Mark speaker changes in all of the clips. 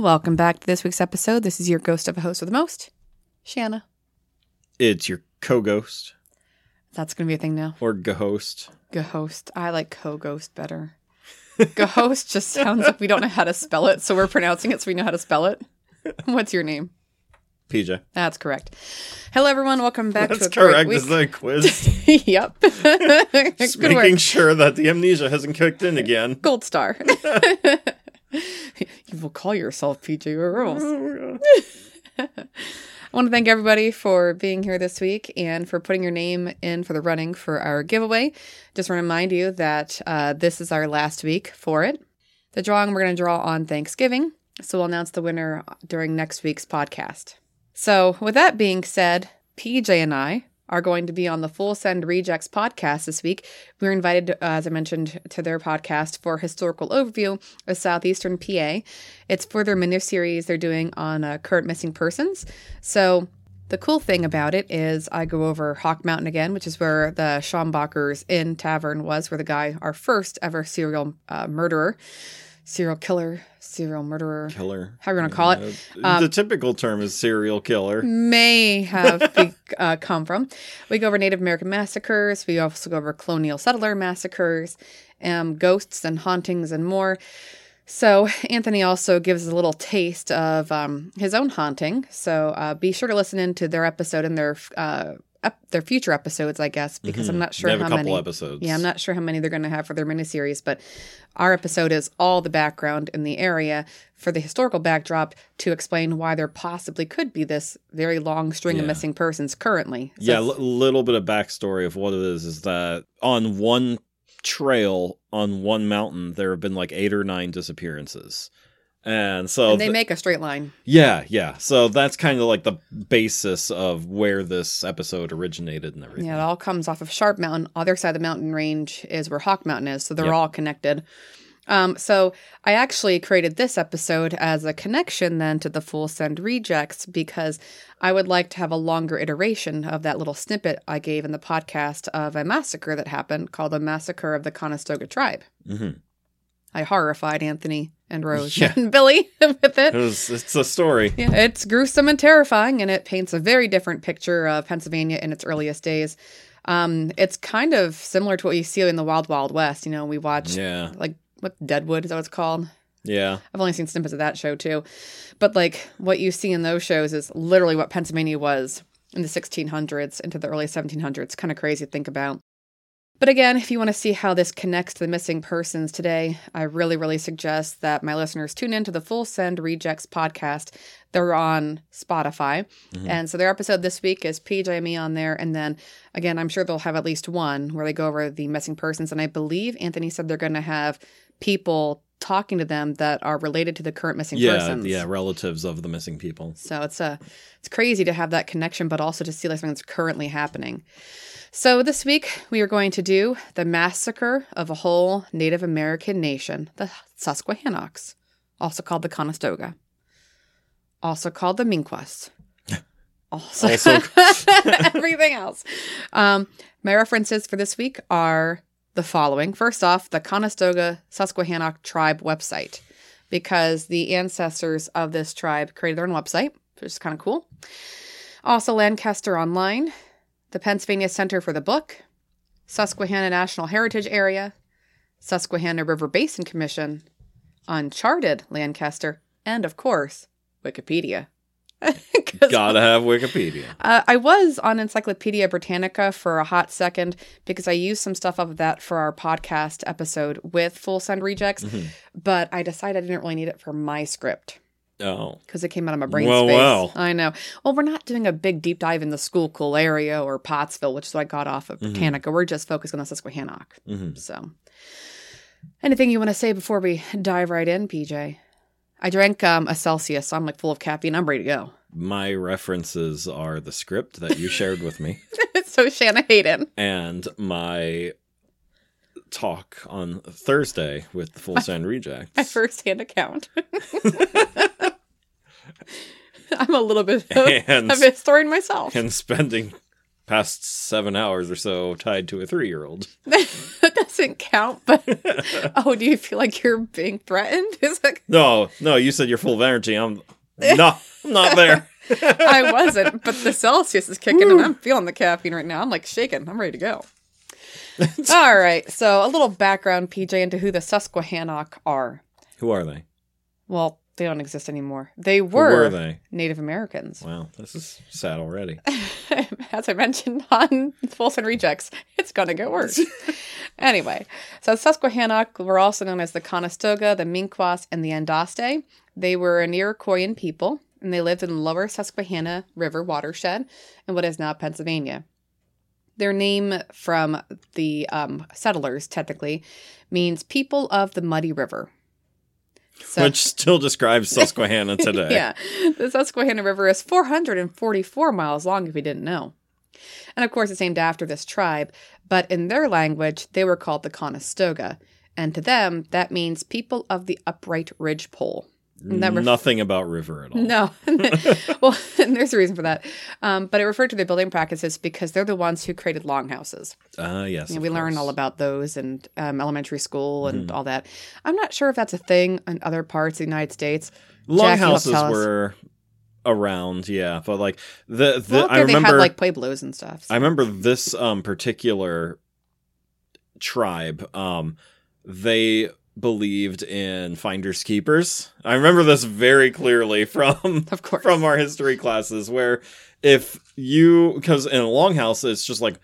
Speaker 1: Welcome back to this week's episode. This is your ghost of a host with the most, Shanna.
Speaker 2: It's your co-ghost
Speaker 1: That's going to be a thing now.
Speaker 2: or ghost.
Speaker 1: Ghost. I like co-ghost better. Ghost just sounds like we don't know how to spell it, so we're pronouncing it so we know how to spell it. What's your name?
Speaker 2: PJ.
Speaker 1: That's correct. Hello, everyone. Welcome back
Speaker 2: That's
Speaker 1: to a
Speaker 2: correct. Is that a quiz?
Speaker 1: yep. Good
Speaker 2: Just
Speaker 1: work.
Speaker 2: making sure that the amnesia hasn't kicked in again.
Speaker 1: Gold star. you will call yourself PJ or else.
Speaker 2: Oh,
Speaker 1: I want to thank everybody for being here this week and for putting your name in for the running for our giveaway. Just want to remind you that uh, this is our last week for it. The drawing we're going to draw on Thanksgiving, so we'll announce the winner during next week's podcast. So, with that being said, PJ and I are going to be on the Full Send Rejects podcast this week. We were invited, uh, as I mentioned, to their podcast for historical overview of southeastern PA. It's for their mini series they're doing on uh, current missing persons. So the cool thing about it is I go over Hawk Mountain again, which is where the Schombacher's Inn Tavern was, where the guy, our first ever serial uh, murderer, serial killer, serial murderer,
Speaker 2: Killer.
Speaker 1: How you gonna call it?
Speaker 2: Uh, the typical term is serial killer.
Speaker 1: may have be, uh, come from. We go over Native American massacres. We also go over colonial settler massacres, um, ghosts and hauntings, and more. So Anthony also gives a little taste of um, his own haunting. So uh, be sure to listen in to their episode and their uh, ep- their future episodes, I guess, because I'm mm-hmm. not sure how many.
Speaker 2: episodes.
Speaker 1: Yeah, I'm not sure how many they're going to have for their miniseries, but our episode is all the background in the area for the historical backdrop to explain why there possibly could be this very long string of missing persons currently. So
Speaker 2: yeah, a little bit of backstory of what it is is that on one trail on one mountain there have been like eight or nine disappearances. And so
Speaker 1: and they
Speaker 2: th-
Speaker 1: make a straight line.
Speaker 2: yeah, yeah. So that's kind of like the basis of where this episode originated and everything.
Speaker 1: Yeah, it all comes off of Sharp Mountain. Other side of the mountain range is where Hawk Mountain is, so they're
Speaker 2: Yep.
Speaker 1: all connected. Um, so I actually created this episode as a connection then to the Full Send Rejects because I would like to have a longer iteration of that little snippet I gave in the podcast of a massacre that happened called the Massacre of the Conestoga Tribe.
Speaker 2: hmm
Speaker 1: I horrified Anthony and Rose
Speaker 2: Yeah.
Speaker 1: and Billy with
Speaker 2: It
Speaker 1: it.
Speaker 2: was, it's a story.
Speaker 1: Yeah, it's gruesome and terrifying, and it paints a very different picture of Pennsylvania in its earliest days. Um, it's kind of similar to what you see in the Wild Wild West. You know, we watch
Speaker 2: Yeah,
Speaker 1: like what Deadwood is that what it's called?
Speaker 2: yeah.
Speaker 1: I've only seen snippets of that show too, but like what you see in those shows is literally what Pennsylvania was in the 1600s into the early 1700s. Kind of crazy to think about. But again, if you want to see how this connects to the missing persons today, I really, really suggest that my listeners tune in to the Full Send Rejects podcast. They're on Spotify. Mm-hmm. And so their episode this week is PJ and me on there. And then again, I'm sure they'll have at least one where they go over the missing persons. And I believe Anthony said they're going to have people talking to them that are related to the current missing
Speaker 2: Yeah,
Speaker 1: persons.
Speaker 2: yeah, relatives of the missing people.
Speaker 1: So it's a it's crazy to have that connection, but also to see like something that's currently happening. So this week we are going to do the massacre of a whole Native American nation, the Susquehannocks, also called the Conestoga, also called the Minquas, also,
Speaker 2: Also-
Speaker 1: everything else. Um, my references for this week are the following. First off, the Conestoga Susquehannock tribe website, because the ancestors of this tribe created their own website, which is kind of cool. Also, Lancaster Online, the Pennsylvania Center for the Book, Susquehanna National Heritage Area, Susquehanna River Basin Commission, Uncharted Lancaster, and of course, Wikipedia.
Speaker 2: Gotta have Wikipedia.
Speaker 1: uh, I was on Encyclopedia Britannica for a hot second because I used some stuff off of that for our podcast episode with Full Send Rejects,
Speaker 2: Mhm.
Speaker 1: but I decided I didn't really need it for my script
Speaker 2: Oh,
Speaker 1: because it came out of my brain
Speaker 2: Well,
Speaker 1: space.
Speaker 2: well.
Speaker 1: I know. Well, we're not doing a big deep dive in the Schuylkill area or Pottsville, which is what I got off of
Speaker 2: Mhm.
Speaker 1: Britannica. We're just focused on the Susquehannock.
Speaker 2: hmm
Speaker 1: So, anything you want to say before we dive right in, PJ? I drank um, a Celsius, so I'm like full of caffeine. I'm ready to go.
Speaker 2: my references are the script that you shared with me
Speaker 1: so, Shanna Hayden.
Speaker 2: and my talk on Thursday with the Full Send Rejects.
Speaker 1: my first-hand account. I'm a little bit of
Speaker 2: And-
Speaker 1: a historian myself.
Speaker 2: and spending past seven hours or so tied to a three year old.
Speaker 1: that doesn't count, but oh, do you feel like you're being threatened? Is like
Speaker 2: no, no, you said you're full of energy. I'm not I'm not there.
Speaker 1: I wasn't, but the Celsius is kicking and I'm feeling the caffeine right now. I'm like shaking. I'm ready to go. All right. So, a little background, PJ, into who the Susquehannock are.
Speaker 2: Who are they?
Speaker 1: Well, they don't exist anymore. They were,
Speaker 2: were they?
Speaker 1: Native Americans.
Speaker 2: Wow, this is sad already.
Speaker 1: As I mentioned on Full Send Rejects, it's going to get worse. anyway, so Susquehannock were also known as the Conestoga, the Minquas, and the Andaste. They were an Iroquoian people, and they lived in the lower Susquehanna River watershed in what is now Pennsylvania. Their name from the um, settlers, technically, means people of the muddy river. So-
Speaker 2: Which still describes Susquehanna today.
Speaker 1: yeah. The Susquehanna River is 444 miles long, if you didn't know. And of course, it's named after this tribe, but in their language, they were called the Conestoga. And to them, that means people of the upright ridge And that
Speaker 2: Nothing about river at all.
Speaker 1: no. well, and there's a reason for that. Um, but it referred to their building practices because they're the ones who created longhouses.
Speaker 2: Ah, yes.
Speaker 1: You know,
Speaker 2: of
Speaker 1: we learn all about those in um, elementary school and
Speaker 2: Mhm.
Speaker 1: all that. I'm not sure if that's a thing in other parts of the United States. Jack, you'll have to
Speaker 2: longhouses were around, yeah, but like the, the
Speaker 1: Well,
Speaker 2: I remember
Speaker 1: had like pueblos and stuff. so-
Speaker 2: I remember this um particular tribe um they believed in finders keepers. I remember this very clearly from
Speaker 1: of course.
Speaker 2: from our history classes where if you because in a longhouse it's just like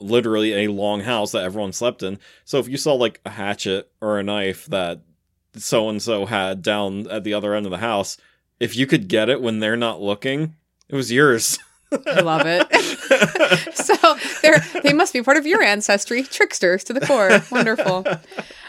Speaker 2: literally a long house that everyone slept in so if you saw like a hatchet or a knife that so and so had down at the other end of the house if you could get it when they're not looking it was yours
Speaker 1: I love it. so they're they must be part of your ancestry, tricksters to the core. Wonderful.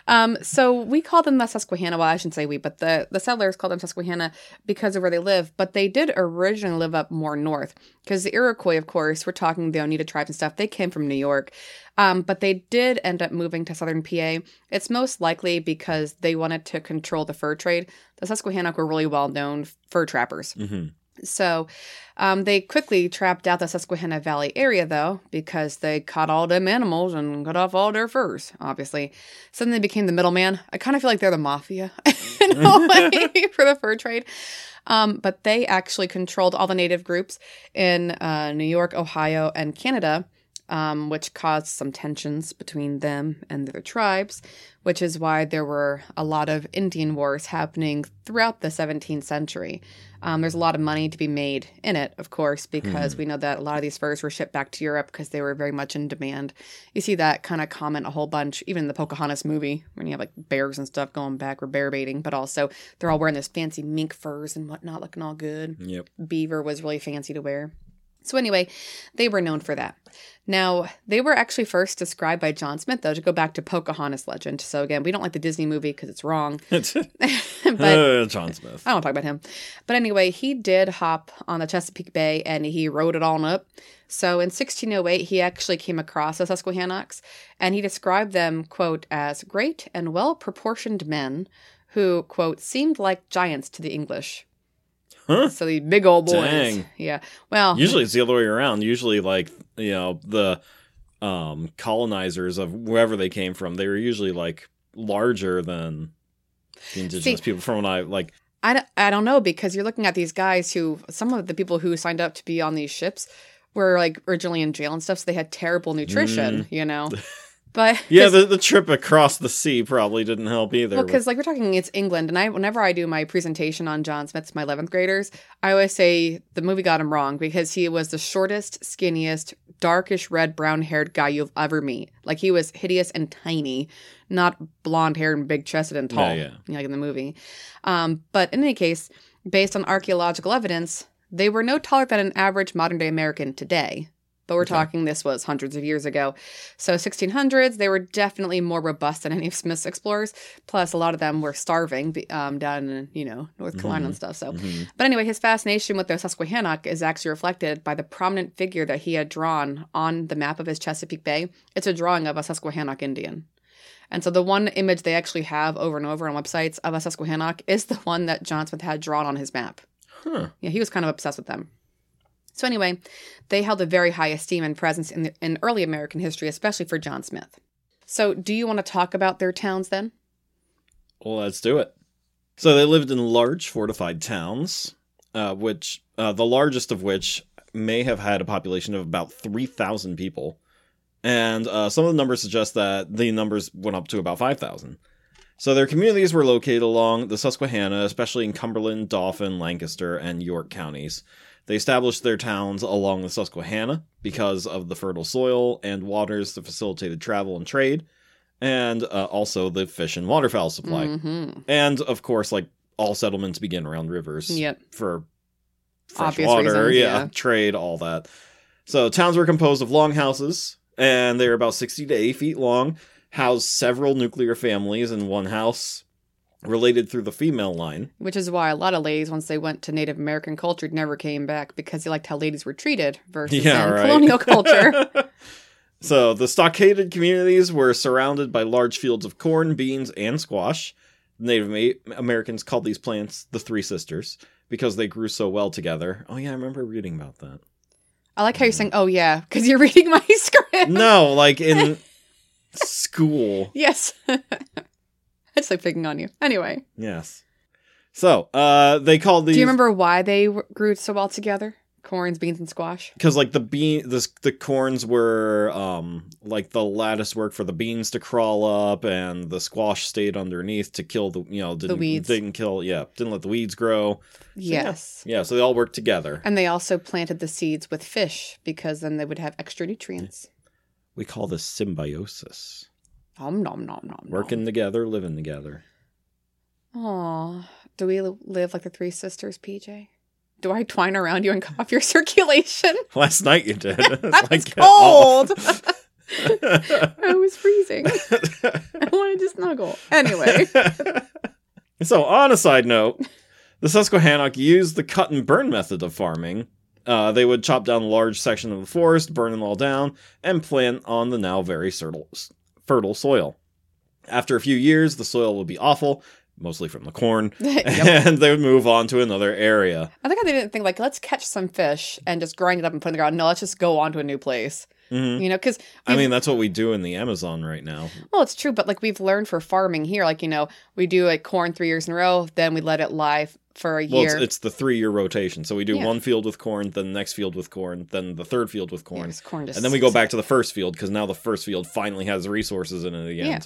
Speaker 1: Um, so we call them the Susquehanna. Well, I shouldn't say we, but the the settlers called them Susquehanna because of where they live. But they did originally live up more north because the Iroquois, of course, we're talking the Oneida tribes and stuff. They came from New York, um, but they did end up moving to southern PA. It's most likely because they wanted to control the fur trade. The Susquehannock were really well known fur trappers.
Speaker 2: hmm
Speaker 1: So um, they quickly trapped out the Susquehanna Valley area, though, because they caught all them animals and cut off all their furs, obviously. So then they became the middleman. I kind of feel like they're the mafia in a way for the fur trade. Um, but they actually controlled all the native groups in uh, New York, Ohio, and Canada, um, which caused some tensions between them and their tribes, which is why there were a lot of Indian wars happening throughout the 17th century. Um, there's a lot of money to be made in it, of course, because we know that a lot of these furs were shipped back to Europe because they were very much in demand. You see that kind of comment a whole bunch, even in the Pocahontas movie, when you have like bears and stuff going back or bear baiting, but also they're all wearing this fancy mink furs and whatnot, looking all good
Speaker 2: yep
Speaker 1: beaver was really fancy to wear. So anyway, they were known for that. Now, they were actually first described by John Smith, though, to go back to Pocahontas legend. So again, we don't like the Disney movie because it's wrong. but
Speaker 2: Uh, John Smith.
Speaker 1: I don't want to talk about him. But anyway, he did hop on the Chesapeake Bay and he rode it on up. So in 1608, he actually came across the Susquehannocks and he described them, quote, as great and well proportioned men who, quote, seemed like giants to the English.
Speaker 2: Huh?
Speaker 1: So the big old boys.
Speaker 2: Dang.
Speaker 1: Yeah. Well,
Speaker 2: Usually it's the other way around. Usually, like you know, the um, colonizers of wherever they came from, they were usually like larger than the indigenous
Speaker 1: See-
Speaker 2: people. From when I like,
Speaker 1: I, don't- I don't know because you're looking at these guys who some of the people who signed up to be on these ships were like originally in jail and stuff, so they had terrible nutrition, you know. But
Speaker 2: yeah, the, the trip across the sea probably didn't help either.
Speaker 1: well, because like we're talking, it's England, and I whenever I do my presentation on John Smith to my 11th graders, I always say the movie got him wrong because he was the shortest, skinniest, darkish red, brown haired guy you've ever meet. Like he was hideous and tiny, not blonde hair and big chested and tall,
Speaker 2: Yeah, yeah.
Speaker 1: like in the movie. Um, but in any case, based on archaeological evidence, they were no taller than an average modern day American today. But we're
Speaker 2: Okay.
Speaker 1: talking this was hundreds of years ago. So 1600s, they were definitely more robust than any of Smith's explorers. Plus, a lot of them were starving um, down in, you know, North Carolina and stuff. So,
Speaker 2: Mhm.
Speaker 1: but anyway, his fascination with the Susquehannock is actually reflected by the prominent figure that he had drawn on the map of his Chesapeake Bay. It's a drawing of a Susquehannock Indian. And so the one image they actually have over and over on websites of a Susquehannock is the one that John Smith had drawn on his map.
Speaker 2: Huh.
Speaker 1: Yeah, he was kind of obsessed with them. So anyway, they held a very high esteem and presence in, the, in early American history, especially for John Smith. So, do you want to talk about their towns then?
Speaker 2: Well, let's do it. So they lived in large fortified towns, uh, which uh, the largest of which may have had a population of about three thousand people, and uh, some of the numbers suggest that the numbers went up to about five thousand. So their communities were located along the Susquehanna, especially in Cumberland, Dauphin, Lancaster, and York counties. They established their towns along the Susquehanna because of the fertile soil and waters that facilitated travel and trade, and uh, also the fish and waterfowl supply.
Speaker 1: Mm-hmm.
Speaker 2: And of course, like all settlements begin around rivers
Speaker 1: Yep.
Speaker 2: for fresh
Speaker 1: Obvious
Speaker 2: water,
Speaker 1: reasons,
Speaker 2: yeah,
Speaker 1: yeah.
Speaker 2: trade, all that. So towns were composed of longhouses, and they were about 60 to 80 feet long, housed several nuclear families in one house, related through the female line.
Speaker 1: Which is why a lot of ladies, once they went to Native American culture, never came back because they liked how ladies were treated versus
Speaker 2: Yeah,
Speaker 1: in
Speaker 2: right.
Speaker 1: colonial culture.
Speaker 2: so the stockaded communities were surrounded by large fields of corn, beans, and squash. Native Americans called these plants the Three Sisters because they grew so well together. Oh yeah, I remember reading about that.
Speaker 1: I like how you're mm. saying, "Oh yeah," because you're reading my script.
Speaker 2: no, like in school.
Speaker 1: Yes. It's like picking on you. Anyway,
Speaker 2: Yes. So, uh, they called these
Speaker 1: do you remember why they w- grew so well together? Corns, beans, and squash.
Speaker 2: because like the bean, the the corns were um like the lattice work for the beans to crawl up, and the squash stayed underneath to kill the you know didn't
Speaker 1: weeds.
Speaker 2: didn't kill yeah didn't let the weeds grow. yeah.
Speaker 1: Yes.
Speaker 2: Yeah, so they all worked together.
Speaker 1: And they also planted the seeds with fish because then they would have extra nutrients.
Speaker 2: We call this symbiosis.
Speaker 1: Nom nom nom nom.
Speaker 2: Working together, living together.
Speaker 1: Aw. Do we live like the three sisters, PJ? Do I twine around you and cough your circulation?
Speaker 2: Last night you did.
Speaker 1: I was
Speaker 2: get
Speaker 1: cold. I was freezing. I wanted to snuggle. Anyway.
Speaker 2: so, on a side note, the Susquehannock used the cut and burn method of farming. Uh, they would chop down a large section of the forest, burn it all down, and plant on the now very fertile, fertile soil. After a few years, the soil would be awful, mostly from the corn,
Speaker 1: Yep.
Speaker 2: and they would move on to another area.
Speaker 1: I think they didn't think like let's catch some fish and just grind it up and put it in the ground. No, let's just go on to a new place.
Speaker 2: Mhm.
Speaker 1: You know, because
Speaker 2: I mean, that's what we do in the Amazon right now.
Speaker 1: well, it's true, but like we've learned for farming here, like you know, we do like corn three years in a row, then we let it lie for a
Speaker 2: Well,
Speaker 1: year.
Speaker 2: it's, it's the three year rotation. So we do
Speaker 1: Yeah.
Speaker 2: one field with corn, then the next field with corn, then the third field with
Speaker 1: Yeah,
Speaker 2: corn.
Speaker 1: 'cause corn just
Speaker 2: and then we go
Speaker 1: sits
Speaker 2: back to the first field because now the first field finally has resources in it again.
Speaker 1: Yeah.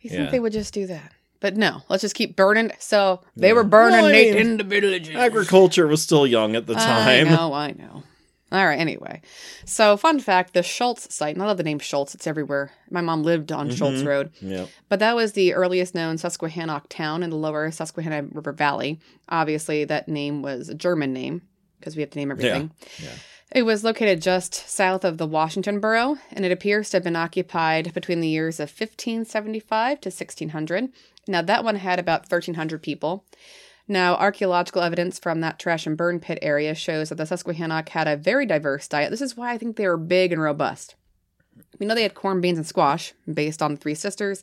Speaker 1: You think
Speaker 2: Yeah.
Speaker 1: they would just do that? But no, let's just keep burning. So they
Speaker 2: Yeah.
Speaker 1: were burning
Speaker 2: Well, I
Speaker 1: Nate
Speaker 2: mean,
Speaker 1: in the villages.
Speaker 2: Agriculture was still young at the time.
Speaker 1: I know, I know. All right, anyway. So, fun fact the Schultz site, and I love the name Schultz, it's everywhere. My mom lived on Schultz
Speaker 2: Mhm.
Speaker 1: Road,
Speaker 2: Yeah.
Speaker 1: but that was the earliest known Susquehannock town in the lower Susquehanna River Valley. Obviously, that name was a German name because we have to name everything.
Speaker 2: yeah.
Speaker 1: It was located just south of the Washington borough, and it appears to have been occupied between the years of 1575 to 1600. Now, that one had about 1,300 people. Now, archaeological evidence from that trash and burn pit area shows that the Susquehannock had a very diverse diet. This is why I think they were big and robust. We know they had corn, beans, and squash based on the Three Sisters,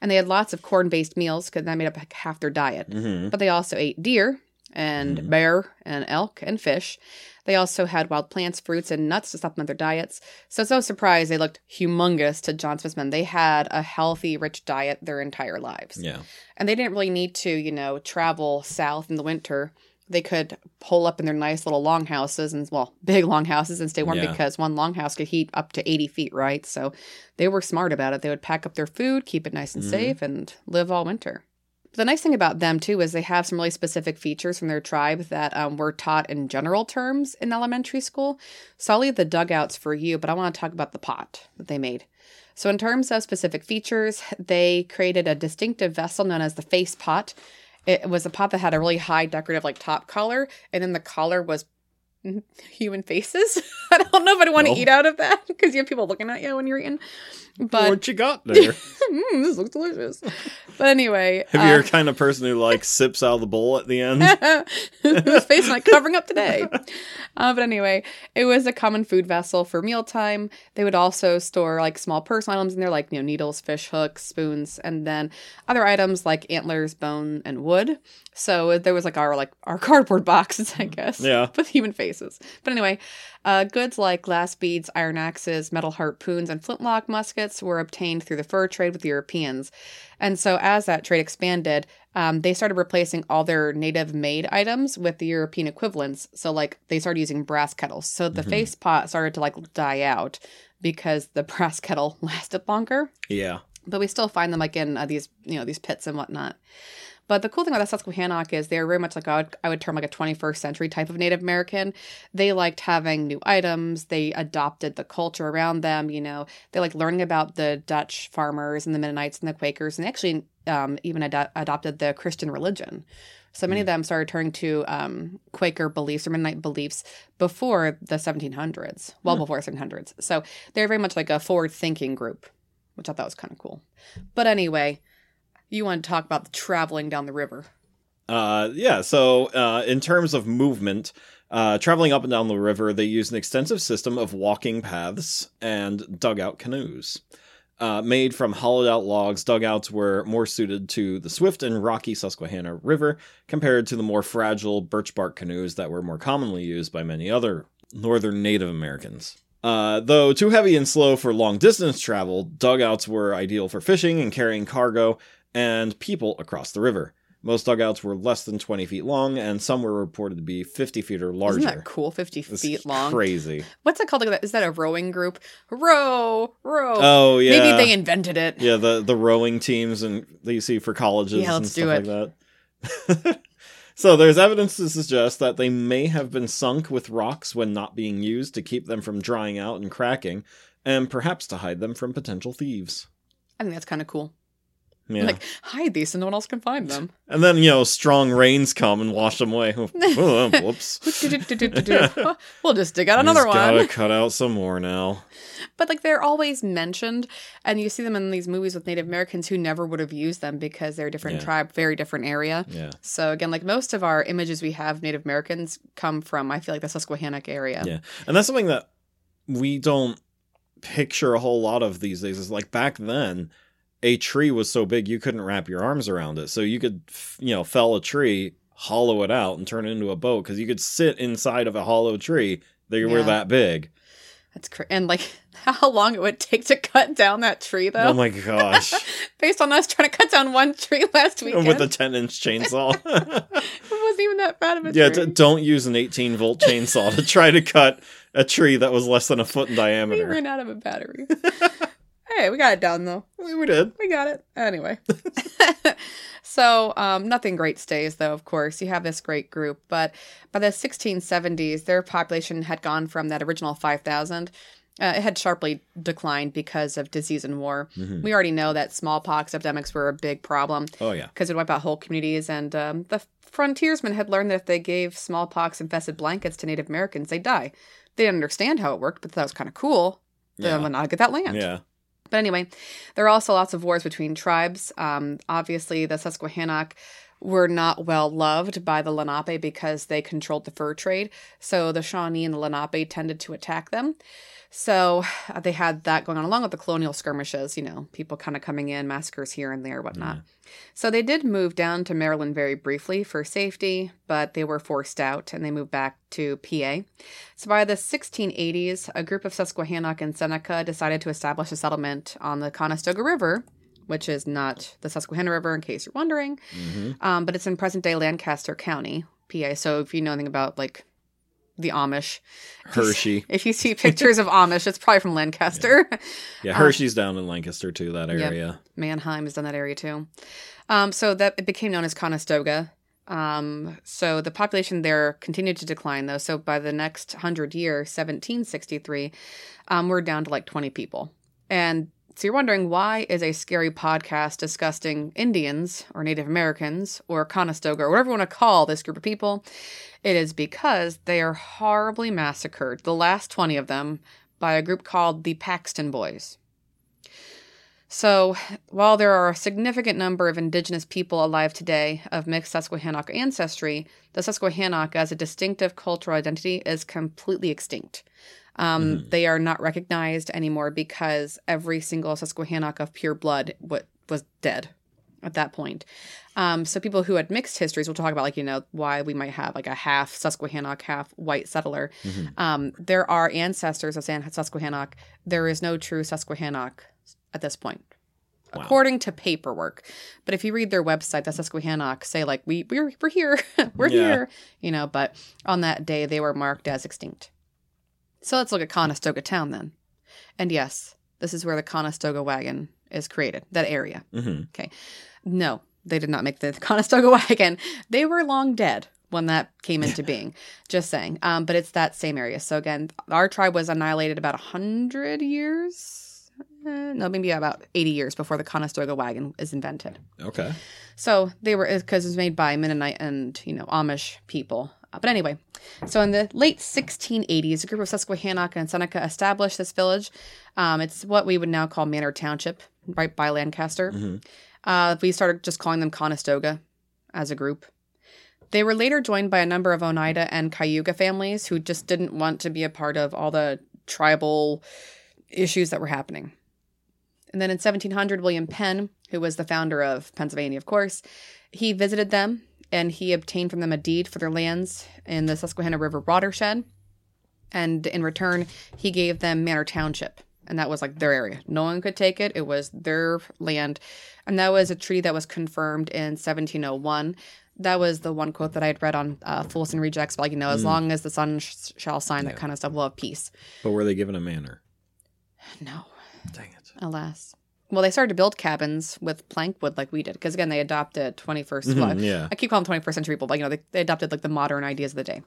Speaker 1: and they had lots of corn based meals because that made up half their diet.
Speaker 2: hmm
Speaker 1: But they also ate deer and
Speaker 2: Mhm.
Speaker 1: bear and elk and fish. They also had wild plants, fruits, and nuts to supplement their diets. So it's no surprise they looked humongous to John Smith's men. They had a healthy, rich diet their entire lives.
Speaker 2: Yeah.
Speaker 1: And they didn't really need to, you know, travel south in the winter. They could pull up in their nice little longhouses and, well, big longhouses and stay warm
Speaker 2: Yeah.
Speaker 1: because one longhouse could heat up to 80 feet, right? So they were smart about it. They would pack up their food, keep it nice and
Speaker 2: Mhm.
Speaker 1: safe, and live all winter. The nice thing about them too is they have some really specific features from their tribe that um, were taught in general terms in elementary school. So I'll leave the dugouts for you, but I want to talk about the pot that they made. So in terms of specific features, they created a distinctive vessel known as the face pot. It was a pot that had a really high decorative like top collar, and then the collar was human faces. I don't know if I'd want to eat out of that because you have people looking at you when you're eating. But
Speaker 2: what you got there?
Speaker 1: Mm, this looks delicious. But anyway,
Speaker 2: If
Speaker 1: uh,
Speaker 2: you're the kind of person who like sips out of the bowl at the end,
Speaker 1: Whose face am I covering up today? Uh, but anyway, it was a common food vessel for mealtime. They would also store like small personal items in there, like you know needles, fish hooks, spoons, and then other items like antlers, bone, and wood. So there was like our like our cardboard boxes, I guess,
Speaker 2: Yeah.
Speaker 1: with human faces. But anyway, uh, goods like glass beads, iron axes, metal harpoons, and flintlock muskets were obtained through the fur trade with Europeans. And so, as that trade expanded, um, they started replacing all their native made items with the European equivalents. So, like, they started using brass kettles. So, the
Speaker 2: Mhm.
Speaker 1: face pot started to like die out because the brass kettle lasted longer
Speaker 2: Yeah.
Speaker 1: but we still find them like in uh, these you know these pits and whatnot but the cool thing about the Susquehannock is they're very much like I would, I would term like a 21st century type of Native American. They liked having new items. They adopted the culture around them. You know, they like learning about the Dutch farmers and the Mennonites and the Quakers, and they actually um, even ado- adopted the Christian religion. So many of them started turning to um, Quaker beliefs or Mennonite beliefs before the 1700s, well
Speaker 2: Hmm.
Speaker 1: before the 1700s. So they're very much like a forward-thinking group, which I thought was kind of cool. But anyway, you want to talk about the traveling down the river.
Speaker 2: Uh, yeah. So, uh, in terms of movement, uh, traveling up and down the river, they used an extensive system of walking paths and dugout canoes. Uh, made from hollowed out logs, dugouts were more suited to the swift and rocky Susquehanna River compared to the more fragile birch bark canoes that were more commonly used by many other northern Native Americans. Uh, though too heavy and slow for long distance travel, dugouts were ideal for fishing and carrying cargo and people across the river. Most dugouts were less than 20 feet long, and some were reported to be 50 feet or larger.
Speaker 1: Isn't that cool? 50
Speaker 2: It's
Speaker 1: feet long.
Speaker 2: Crazy.
Speaker 1: What's it called? Is that a rowing group? Row, row.
Speaker 2: Oh, yeah.
Speaker 1: Maybe they invented it.
Speaker 2: Yeah, the, the rowing teams and that you see for colleges
Speaker 1: Yeah,
Speaker 2: and stuff
Speaker 1: do
Speaker 2: like that. so there's evidence to suggest that they may have been sunk with rocks when not being used to keep them from drying out and cracking, and perhaps to hide them from potential thieves.
Speaker 1: I think that's kind of cool.
Speaker 2: Yeah.
Speaker 1: Like, hide these so no one else can find them.
Speaker 2: and then, you know, strong rains come and wash them away. Oh, whoops.
Speaker 1: we'll just dig out another one.
Speaker 2: Gotta cut out some more now.
Speaker 1: But like they're always mentioned, and you see them in these movies with Native Americans who never would have used them because they're a different
Speaker 2: Yeah.
Speaker 1: tribe, very different area.
Speaker 2: Yeah.
Speaker 1: So again, like most of our images we have Native Americans come from, I feel like the Susquehannock area.
Speaker 2: Yeah. And that's something that we don't picture a whole lot of these days. Is like back then, a tree was so big you couldn't wrap your arms around it. So you could, you know, fell a tree, hollow it out, and turn it into a boat because you could sit inside of a hollow tree. They were
Speaker 1: Yeah.
Speaker 2: that big.
Speaker 1: That's crazy. and like how long it would take to cut down that tree though.
Speaker 2: Oh my gosh.
Speaker 1: Based on us trying to cut down one tree last weekend,
Speaker 2: With a 10 inch chainsaw.
Speaker 1: it wasn't even that bad of a
Speaker 2: yeah,
Speaker 1: tree.
Speaker 2: d- don't use an 18 volt chainsaw to try to cut a tree that was less than a foot in diameter.
Speaker 1: we ran out of a battery. Hey, we got it down though.
Speaker 2: We, we did.
Speaker 1: We got it. Anyway. so, um, nothing great stays, though, of course. You have this great group. But by the 1670s, their population had gone from that original 5,000. Uh, it had sharply declined because of disease and war.
Speaker 2: Mhm.
Speaker 1: We already know that smallpox epidemics were a big problem
Speaker 2: Oh, yeah.
Speaker 1: because it wiped out whole communities. And um, the frontiersmen had learned that if they gave smallpox infested blankets to Native Americans, they'd die. They didn't understand how it worked, but that was kind of cool.
Speaker 2: Yeah.
Speaker 1: Then not get that land.
Speaker 2: Yeah.
Speaker 1: But anyway, there are also lots of wars between tribes. Um, obviously, the Susquehannock were not well loved by the Lenape because they controlled the fur trade. So the Shawnee and the Lenape tended to attack them. So uh, they had that going on along with the colonial skirmishes, you know, people kind of coming in, massacres here and there, whatnot. So they did move down to Maryland very briefly for safety, but they were forced out and they moved back to PA. So by the 1680s, a group of Susquehannock and Seneca decided to establish a settlement on the Conestoga River, which is not the Susquehanna River, in case you're wondering,
Speaker 2: hmm
Speaker 1: um, but it's in present day Lancaster County, PA. So if you know anything about like the Amish,
Speaker 2: Hershey.
Speaker 1: if you see pictures of Amish, it's probably from Lancaster.
Speaker 2: Yeah,
Speaker 1: Uh,
Speaker 2: Hershey's down in Lancaster too, that
Speaker 1: Yep.
Speaker 2: area.
Speaker 1: Manheim is in that area too. Um, so that it became known as Conestoga. Um, so the population there continued to decline though. So by the next hundred year, 1763, um, we're down to like 20 people. And so you're wondering why is a scary podcast discussing Indians or Native Americans or Conestoga or whatever you want to call this group of people? It is because they are horribly massacred, the last 20 of them, by a group called the Paxton Boys. So, while there are a significant number of indigenous people alive today of mixed Susquehannock ancestry, the Susquehannock as a distinctive cultural identity is completely extinct. Um,
Speaker 2: Mhm.
Speaker 1: They are not recognized anymore because every single Susquehannock of pure blood w- was dead at that point. Um, so people who had mixed histories, we'll talk about like you know why we might have like a half Susquehannock, half white settler.
Speaker 2: Mhm.
Speaker 1: Um, there are ancestors of San Susquehannock. There is no true Susquehannock at this point.
Speaker 2: Wow.
Speaker 1: According to paperwork, but if you read their website, the Susquehannock say like we we're we're here, we're
Speaker 2: Yeah.
Speaker 1: here, you know. But on that day, they were marked as extinct. So let's look at Conestoga Town then, and yes, this is where the Conestoga wagon is created. That area.
Speaker 2: hmm
Speaker 1: No, they did not make the Conestoga wagon. They were long dead when that came into being. Just saying. Um, but it's that same area. So again, our tribe was annihilated about hundred years. Uh, no, maybe about eighty years before the Conestoga wagon is invented.
Speaker 2: Okay.
Speaker 1: So they were because it was made by Mennonite and you know Amish people. Uh, But anyway, so in the late 1680s, a group of Susquehannock and Seneca established this village. Um, it's what we would now call Manor Township, right by Lancaster.
Speaker 2: hmm
Speaker 1: Uh, we started just calling them Conestoga as a group. They were later joined by a number of Oneida and Cayuga families who just didn't want to be a part of all the tribal issues that were happening. And then in 1700, William Penn, who was the founder of Pennsylvania, of course, he visited them and he obtained from them a deed for their lands in the Susquehanna River watershed. And in return, he gave them Manor Township. And that was like their area. No one could take it. It was their land. And that was a treaty that was confirmed in 1701. That was the one quote that I had read on uh, Full Send Rejects. Like, you know, as
Speaker 2: Mm.
Speaker 1: long as the sun sh- shall shine, that kind of stuff, we'll have peace.
Speaker 2: But were they given a manor?
Speaker 1: No,
Speaker 2: Dang it.
Speaker 1: alas. Well, they started to build cabins with plank wood like we did. Because again, they adopted 21st.
Speaker 2: Mhm,
Speaker 1: well,
Speaker 2: yeah.
Speaker 1: I keep calling them 21st century people, but you know, they, they adopted like the modern ideas of the day.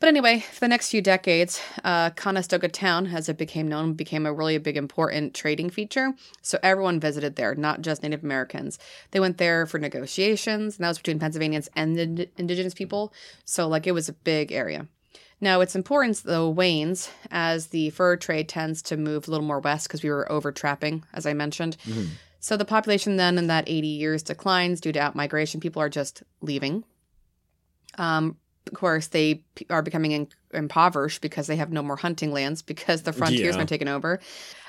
Speaker 1: But anyway, for the next few decades, uh, Conestoga Town, as it became known, became a really big important trading feature. So everyone visited there, not just Native Americans. They went there for negotiations, and that was between Pennsylvanians and the ind- indigenous people. So like it was a big area. Now, its importance, though, wanes as the fur trade tends to move a little more west because we were over trapping, as I mentioned.
Speaker 2: Mhm.
Speaker 1: So the population then in that 80 years declines due to outmigration. People are just leaving. Um, of course, they are becoming in- impoverished because they have no more hunting lands because the frontier's
Speaker 2: Yeah.
Speaker 1: been taken over.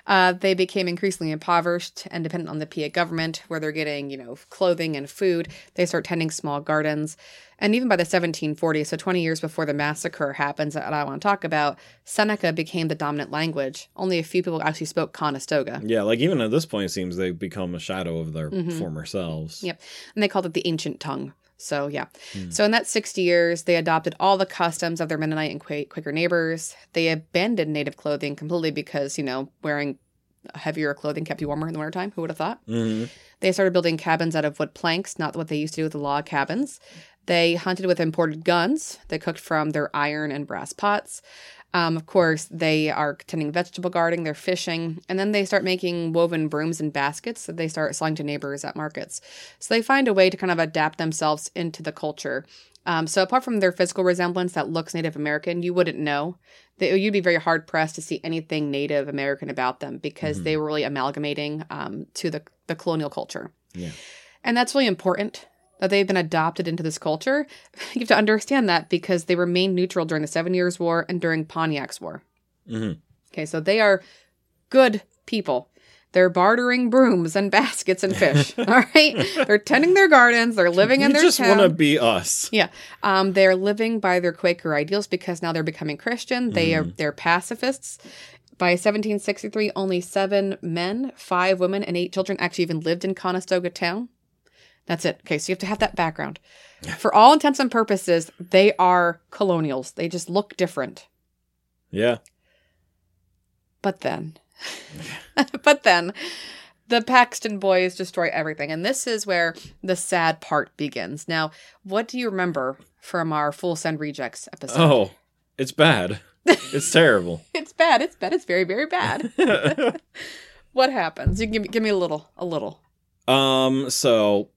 Speaker 1: Uh, they became increasingly impoverished and dependent on the PA government, where they're getting, you know, clothing and food. They start tending small gardens. And even by the 1740s, so 20 years before the massacre happens that I want to talk about, Seneca became the dominant language. Only a few people actually spoke Conestoga.
Speaker 2: Yeah, like even at this point, it seems they've become a shadow of their
Speaker 1: Mhm.
Speaker 2: former selves.
Speaker 1: Yep. And they called it the ancient tongue. So, yeah.
Speaker 2: Hmm.
Speaker 1: So, in that 60 years, they adopted all the customs of their Mennonite and Qua- Quaker neighbors. They abandoned native clothing completely because, you know, wearing heavier clothing kept you warmer in the wintertime. Who would have thought?
Speaker 2: hmm
Speaker 1: They started building cabins out of wood planks, not what they used to do with the log cabins. They hunted with imported guns. They cooked from their iron and brass pots. Um, of course, they are tending vegetable gardening, they're fishing, and then they start making woven brooms and baskets that they start selling to neighbors at markets. So they find a way to kind of adapt themselves into the culture. Um, so apart from their physical resemblance that looks Native American, you wouldn't know. They, you'd be very hard pressed to see anything Native American about them because
Speaker 2: Mhm.
Speaker 1: they were really amalgamating um, to the, the colonial culture.
Speaker 2: Yeah.
Speaker 1: And that's really important that they've been adopted into this culture. You have to understand that because they remained neutral during the Seven Years' War and during Pontiac's War.
Speaker 2: hmm
Speaker 1: Okay, so they are good people. They're bartering brooms and baskets and fish. all right, they're tending their gardens. They're living in
Speaker 2: we
Speaker 1: their
Speaker 2: just want to be us.
Speaker 1: Yeah, um, they're living by their Quaker ideals because now they're becoming Christian. They are they're pacifists. By 1763, only seven men, five women, and eight children actually even lived in Conestoga town. That's it. Okay, so you have to have that background. For all intents and purposes, they are colonials. They just look different.
Speaker 2: Yeah.
Speaker 1: But then, but then, the Paxton boys destroy everything. And this is where the sad part begins. Now, what do you remember from our Full Send Rejects episode?
Speaker 2: Oh, it's bad. It's terrible.
Speaker 1: It's bad. It's bad. It's very, very bad. what happens? You can give me, give me a little, a little.
Speaker 2: um. So,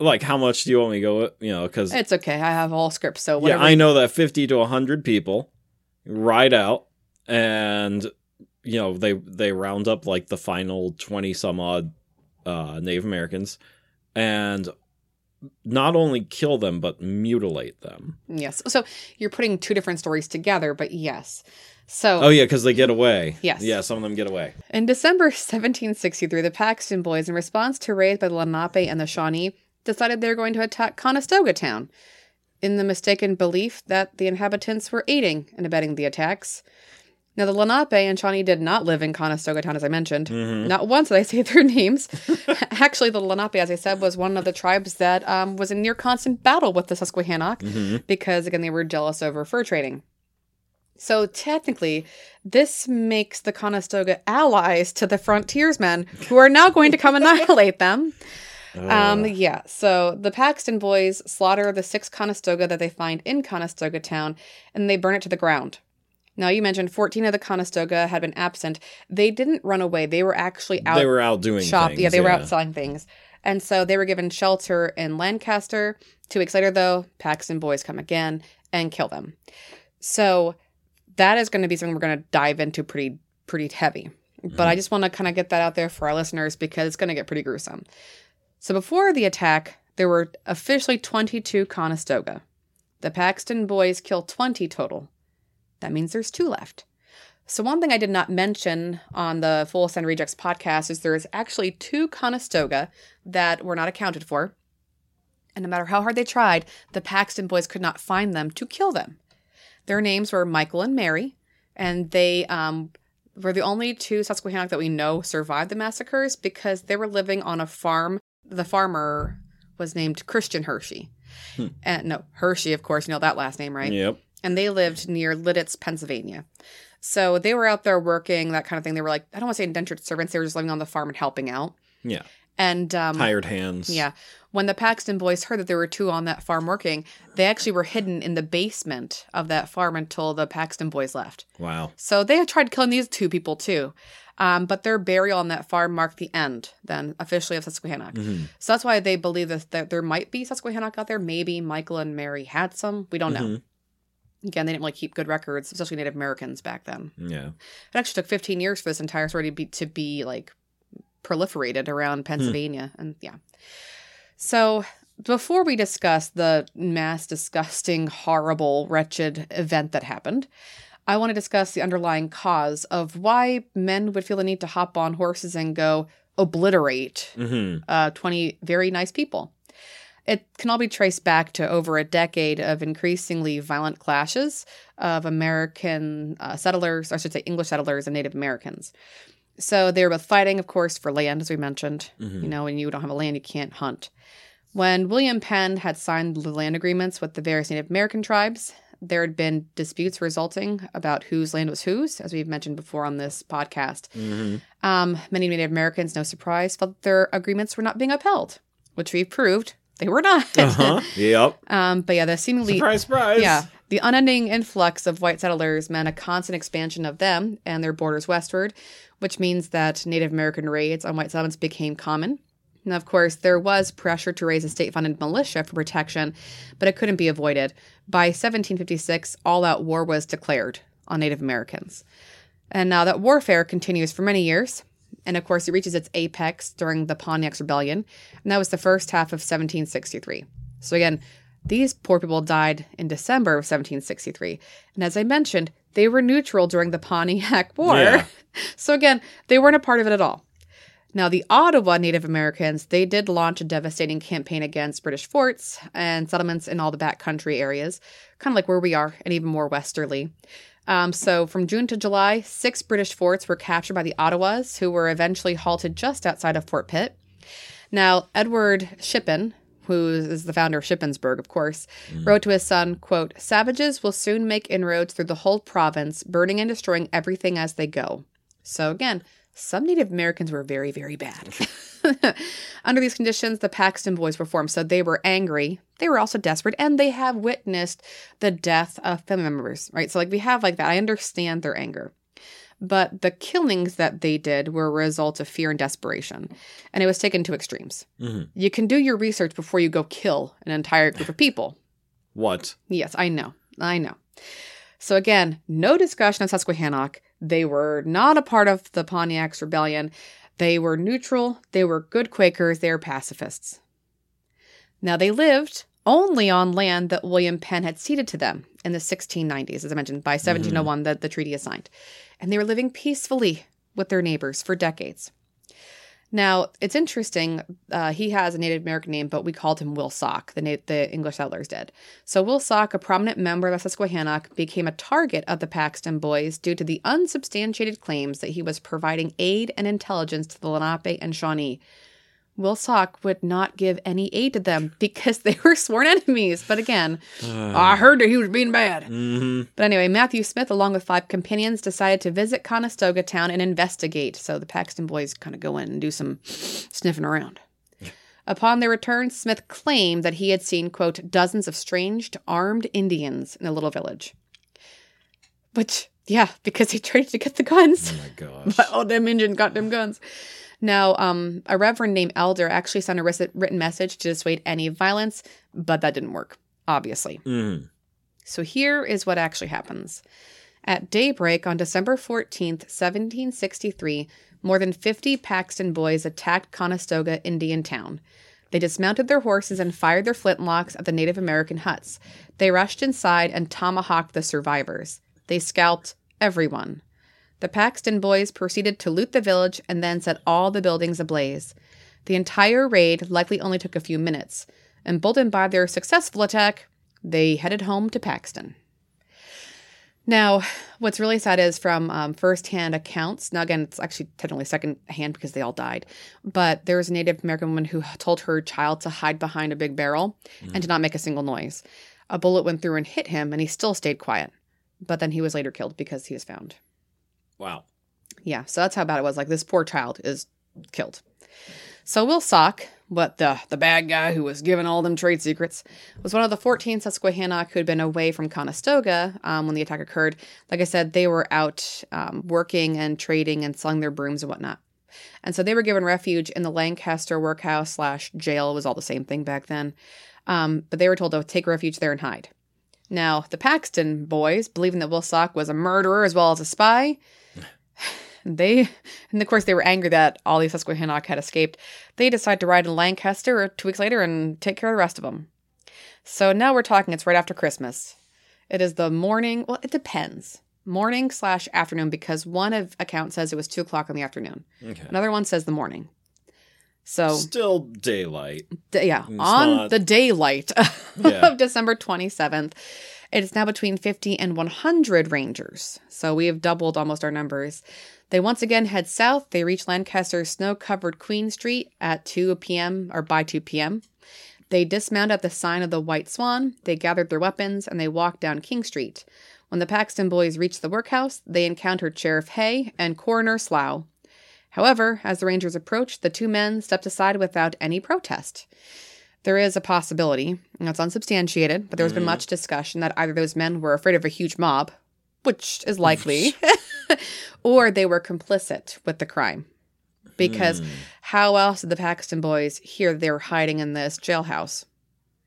Speaker 2: like, how much do you want me to go? With? You know, because
Speaker 1: It's okay. I have all scripts, so whatever. yeah.
Speaker 2: I know that fifty to hundred people ride out, and you know they they round up like the final twenty some odd uh, Native Americans, and not only kill them but mutilate them.
Speaker 1: Yes. So you're putting two different stories together, but yes. So
Speaker 2: Oh yeah, because they get away.
Speaker 1: Yes.
Speaker 2: Yeah, some of them get away.
Speaker 1: In December 1763, the Paxton boys, in response to raids by the Lenape and the Shawnee, decided they were going to attack Conestoga town, in the mistaken belief that the inhabitants were aiding and abetting the attacks. Now, the Lenape and Shawnee did not live in Conestoga Town, as I mentioned.
Speaker 2: Mhm.
Speaker 1: Not once did I say their names. Actually, the Lenape, as I said, was one of the tribes that um, was in near constant battle with the Susquehannock
Speaker 2: Mhm.
Speaker 1: because, again, they were jealous over fur trading. So, technically, this makes the Conestoga allies to the frontiersmen who are now going to come annihilate them. Um, yeah, so the Paxton boys slaughter the six Conestoga that they find in Conestoga town and they burn it to the ground. Now, you mentioned 14 of the Conestoga had been absent. They didn't run away, they were actually out
Speaker 2: they were out doing
Speaker 1: shop.
Speaker 2: things,
Speaker 1: yeah, they were out selling things. And so they were given shelter in Lancaster. Two weeks later, though, Paxton boys come again and kill them. So that is going to be something we're going to dive into pretty pretty heavy. But I just want to kind of get that out there for our listeners because it's going to get pretty gruesome. So before the attack, there were officially 22 Conestoga. The Paxton boys killed 20 total. That means there's two left. So one thing I did not mention on the Full Send Rejects podcast is there is actually two Conestoga that were not accounted for. And no matter how hard they tried, the Paxton boys could not find them to kill them. Their names were Michael and Mary, and they um, were the only two Susquehannock that we know survived the massacres because they were living on a farm. The farmer was named Christian Hershey.
Speaker 2: Hmm.
Speaker 1: And no, Hershey, of course, you know that last name, right?
Speaker 2: Yep.
Speaker 1: and they lived near Lititz, Pennsylvania. So they were out there working, that kind of thing. They were like, I don't want to say indentured servants, they were just living on the farm and helping out.
Speaker 2: Yeah.
Speaker 1: And um,
Speaker 2: Hired hands.
Speaker 1: yeah, when the Paxton boys heard that there were two on that farm working, they actually were hidden in the basement of that farm until the Paxton boys left.
Speaker 2: Wow.
Speaker 1: So they had tried killing these two people too. Um, but their burial on that farm marked the end, then officially, of Susquehannock.
Speaker 2: Mhm.
Speaker 1: So that's why they believe that, that there might be Susquehannock out there. Maybe Michael and Mary had some. We don't know.
Speaker 2: Mhm.
Speaker 1: Again, they didn't really keep good records, especially Native Americans back then.
Speaker 2: Yeah.
Speaker 1: It actually took 15 years for this entire story to be to be like proliferated around Pennsylvania, and yeah. So before we discuss the mass, disgusting, horrible, wretched event that happened, I want to discuss the underlying cause of why men would feel the need to hop on horses and go obliterate
Speaker 2: hmm
Speaker 1: uh, 20 very nice people. It can all be traced back to over a decade of increasingly violent clashes of American uh, settlers, or I should say English settlers and Native Americans. So they were both fighting, of course, for land, as we mentioned.
Speaker 2: Mhm.
Speaker 1: You know, when you don't have a land, you can't hunt. When William Penn had signed the land agreements with the various Native American tribes, there had been disputes resulting about whose land was whose, as we've mentioned before on this podcast.
Speaker 2: hmm
Speaker 1: Um, many Native Americans, no surprise, felt their agreements were not being upheld, which we've proved they were not.
Speaker 2: Uh huh. Yep.
Speaker 1: um, but yeah, the seemingly
Speaker 2: Surprise, surprise.
Speaker 1: yeah the unending influx of white settlers meant a constant expansion of them and their borders westward, which means that Native American raids on white settlements became common. Now, of course, there was pressure to raise a state funded militia for protection, but it couldn't be avoided. By 1756, all out war was declared on Native Americans. And now that warfare continues for many years. And of course, it reaches its apex during the Pontiac's Rebellion. And that was the first half of 1763. So again, these poor people died in December of 1763. And as I mentioned, they were neutral during the Pontiac War.
Speaker 2: Yeah.
Speaker 1: So again, they weren't a part of it at all. Now, the Ottawa Native Americans, they did launch a devastating campaign against British forts and settlements in all the backcountry areas, kind of like where we are, and even more westerly. Um, so, from June to July, six British forts were captured by the Ottawas, who were eventually halted just outside of Fort Pitt. Now, Edward Shippen, who is the founder of Shippensburg, of course, mm. wrote to his son, quote, Savages will soon make inroads through the whole province, burning and destroying everything as they go. So again, some Native Americans were very, very bad. Under these conditions, the Paxton boys were formed. So they were angry. They were also desperate, and they have witnessed the death of family members, right? So, like, we have like that. I understand their anger. But the killings that they did were a result of fear and desperation, and it was taken to extremes.
Speaker 2: hmm
Speaker 1: You can do your research before you go kill an entire group of people.
Speaker 2: What?
Speaker 1: Yes, I know. I know. So again, no discussion of Susquehannock. They were not a part of the Pontiac's rebellion. They were neutral. They were good Quakers. They were pacifists. Now they lived only on land that William Penn had ceded to them in the 1690s, as I mentioned, by 1701 that the treaty is signed. And they were living peacefully with their neighbors for decades. Now, it's interesting. Uh, he has a Native American name, but we called him Will Sock, the, na- the English settlers did. So, Will Sock, a prominent member of the Susquehannock, became a target of the Paxton Boys due to the unsubstantiated claims that he was providing aid and intelligence to the Lenape and Shawnee. Will Sock would not give any aid to them because they were sworn enemies. But again, I heard that he was being bad.
Speaker 2: hmm
Speaker 1: But anyway, Matthew Smith, along with five companions, decided to visit Conestoga town and investigate. So the Paxton boys kind of go in and do some sniffing around. Upon their return, Smith claimed that he had seen, quote, dozens of strange armed Indians in a little village. Which, yeah, because he tried to get the guns.
Speaker 2: Oh my gosh.
Speaker 1: But all them Indians got them guns. Now, um, a reverend named Elder actually sent a written message to dissuade any violence, but that didn't work, obviously.
Speaker 2: Mhm.
Speaker 1: So here is what actually happens. At daybreak on December 14th, 1763, more than 50 Paxton boys attacked Conestoga Indian Town. They dismounted their horses and fired their flintlocks at the Native American huts. They rushed inside and tomahawked the survivors. They scalped everyone. The Paxton boys proceeded to loot the village and then set all the buildings ablaze. The entire raid likely only took a few minutes. Emboldened by their successful attack, they headed home to Paxton. Now, what's really sad is from um, firsthand accounts. Now, again, it's actually technically secondhand because they all died. But there was a Native American woman who told her child to hide behind a big barrel and to not make a single noise. A bullet went through and hit him, and he still stayed quiet. But then he was later killed because he was found.
Speaker 2: Wow.
Speaker 1: Yeah, so that's how bad it was. Like this poor child is killed. So Will Sock, what the the bad guy who was giving all them trade secrets, was one of the 14 Susquehannock who had been away from Conestoga um, when the attack occurred. Like I said, they were out um, working and trading and selling their brooms and whatnot. And so they were given refuge in the Lancaster workhouse slash jail. Was all the same thing back then. Um, but they were told to take refuge there and hide. Now, the Paxton boys, believing that Will Sock was a murderer as well as a spy, they, and of course, they were angry that all these Susquehannock had escaped. They decided to ride to Lancaster two weeks later and take care of the rest of them. So now we're talking, it's right after Christmas. It is the morning, well, it depends. Morning slash afternoon, because one of account says it was two o'clock in the afternoon.
Speaker 2: Okay.
Speaker 1: Another one says the morning. So
Speaker 2: Still daylight.
Speaker 1: D- yeah,
Speaker 2: It's
Speaker 1: on
Speaker 2: not-
Speaker 1: the daylight
Speaker 2: Yeah.
Speaker 1: of December 27th. It is now between 50 and 100 rangers. So we have doubled almost our numbers. They once again head south. They reach Lancaster's snow covered Queen Street at 2 p.m. or by 2 p.m. They dismount at the sign of the White Swan. They gathered their weapons and they walked down King Street. When the Paxton boys reached the workhouse, they encountered Sheriff Hay and Coroner Slough. However, as the Rangers approached, the two men stepped aside without any protest. There is a possibility, and it's unsubstantiated, but there's been much discussion that either those men were afraid of a huge mob, which is likely, or they were complicit with the crime. Because how else did the Paxton boys hear they were hiding in this jailhouse?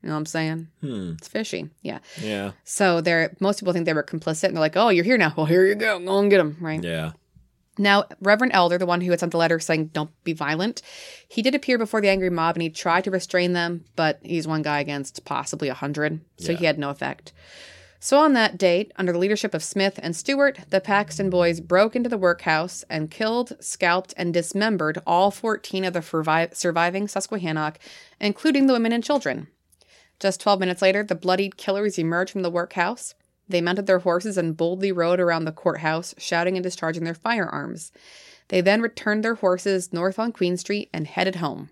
Speaker 1: You know what I'm saying?
Speaker 2: Hmm.
Speaker 1: It's fishy. Yeah.
Speaker 2: Yeah.
Speaker 1: So they're most people think they were complicit and they're like, oh, you're here now. Well, here you go. Go and get them. Right.
Speaker 2: Yeah.
Speaker 1: Now, Reverend Elder, the one who had sent the letter saying, don't be violent, he did appear before the angry mob and he tried to restrain them, but he's one guy against possibly a hundred, so
Speaker 2: Yeah.
Speaker 1: he had no effect. So on that date, under the leadership of Smith and Stewart, the Paxton boys broke into the workhouse and killed, scalped, and dismembered all 14 of the survi- surviving Susquehannock, including the women and children. Just 12 minutes later, the bloodied killers emerged from the workhouse. They mounted their horses and boldly rode around the courthouse, shouting and discharging their firearms. They then returned their horses north on Queen Street and headed home.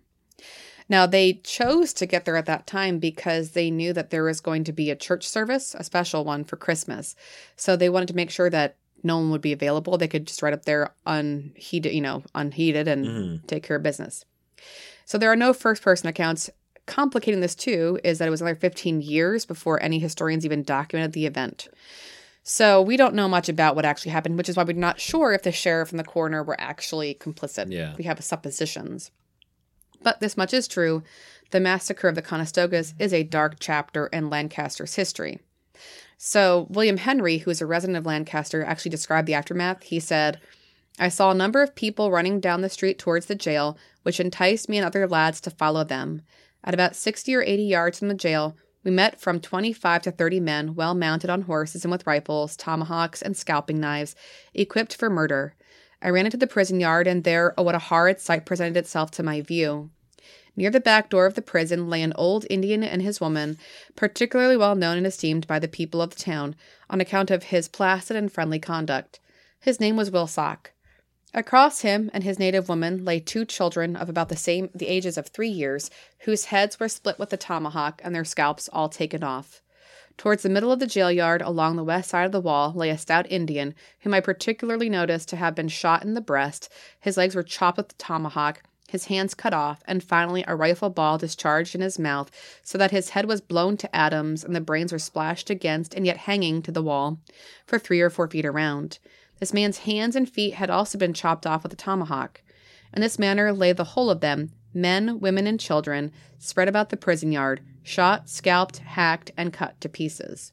Speaker 1: Now, they chose to get there at that time because they knew that there was going to be a church service, a special one for Christmas. So they wanted to make sure that no one would be available. They could just ride up there unheeded, you know, unheeded and
Speaker 2: Mhm.
Speaker 1: take care of business. So there are no first person accounts. Complicating this too is that it was another 15 years before any historians even documented the event. So we don't know much about what actually happened, which is why we're not sure if the sheriff and the coroner were actually complicit.
Speaker 2: Yeah.
Speaker 1: We have suppositions. But this much is true. The massacre of the Conestogas is a dark chapter in Lancaster's history. So, William Henry, who is a resident of Lancaster, actually described the aftermath. He said, I saw a number of people running down the street towards the jail, which enticed me and other lads to follow them. At about 60 or 80 yards from the jail, we met from 25 to 30 men, well mounted on horses and with rifles, tomahawks, and scalping knives, equipped for murder. I ran into the prison yard, and there, oh, what a horrid sight presented itself to my view. Near the back door of the prison lay an old Indian and his woman, particularly well known and esteemed by the people of the town on account of his placid and friendly conduct. His name was Wilsock. Across him and his native woman lay two children of about the same the ages of three years, whose heads were split with a tomahawk and their scalps all taken off. Towards the middle of the jail yard, along the west side of the wall, lay a stout Indian, whom I particularly noticed to have been shot in the breast. His legs were chopped with the tomahawk, his hands cut off, and finally a rifle ball discharged in his mouth, so that his head was blown to atoms and the brains were splashed against and yet hanging to the wall, for three or four feet around. This man's hands and feet had also been chopped off with a tomahawk. In this manner lay the whole of them, men, women, and children, spread about the prison yard, shot, scalped, hacked, and cut to pieces.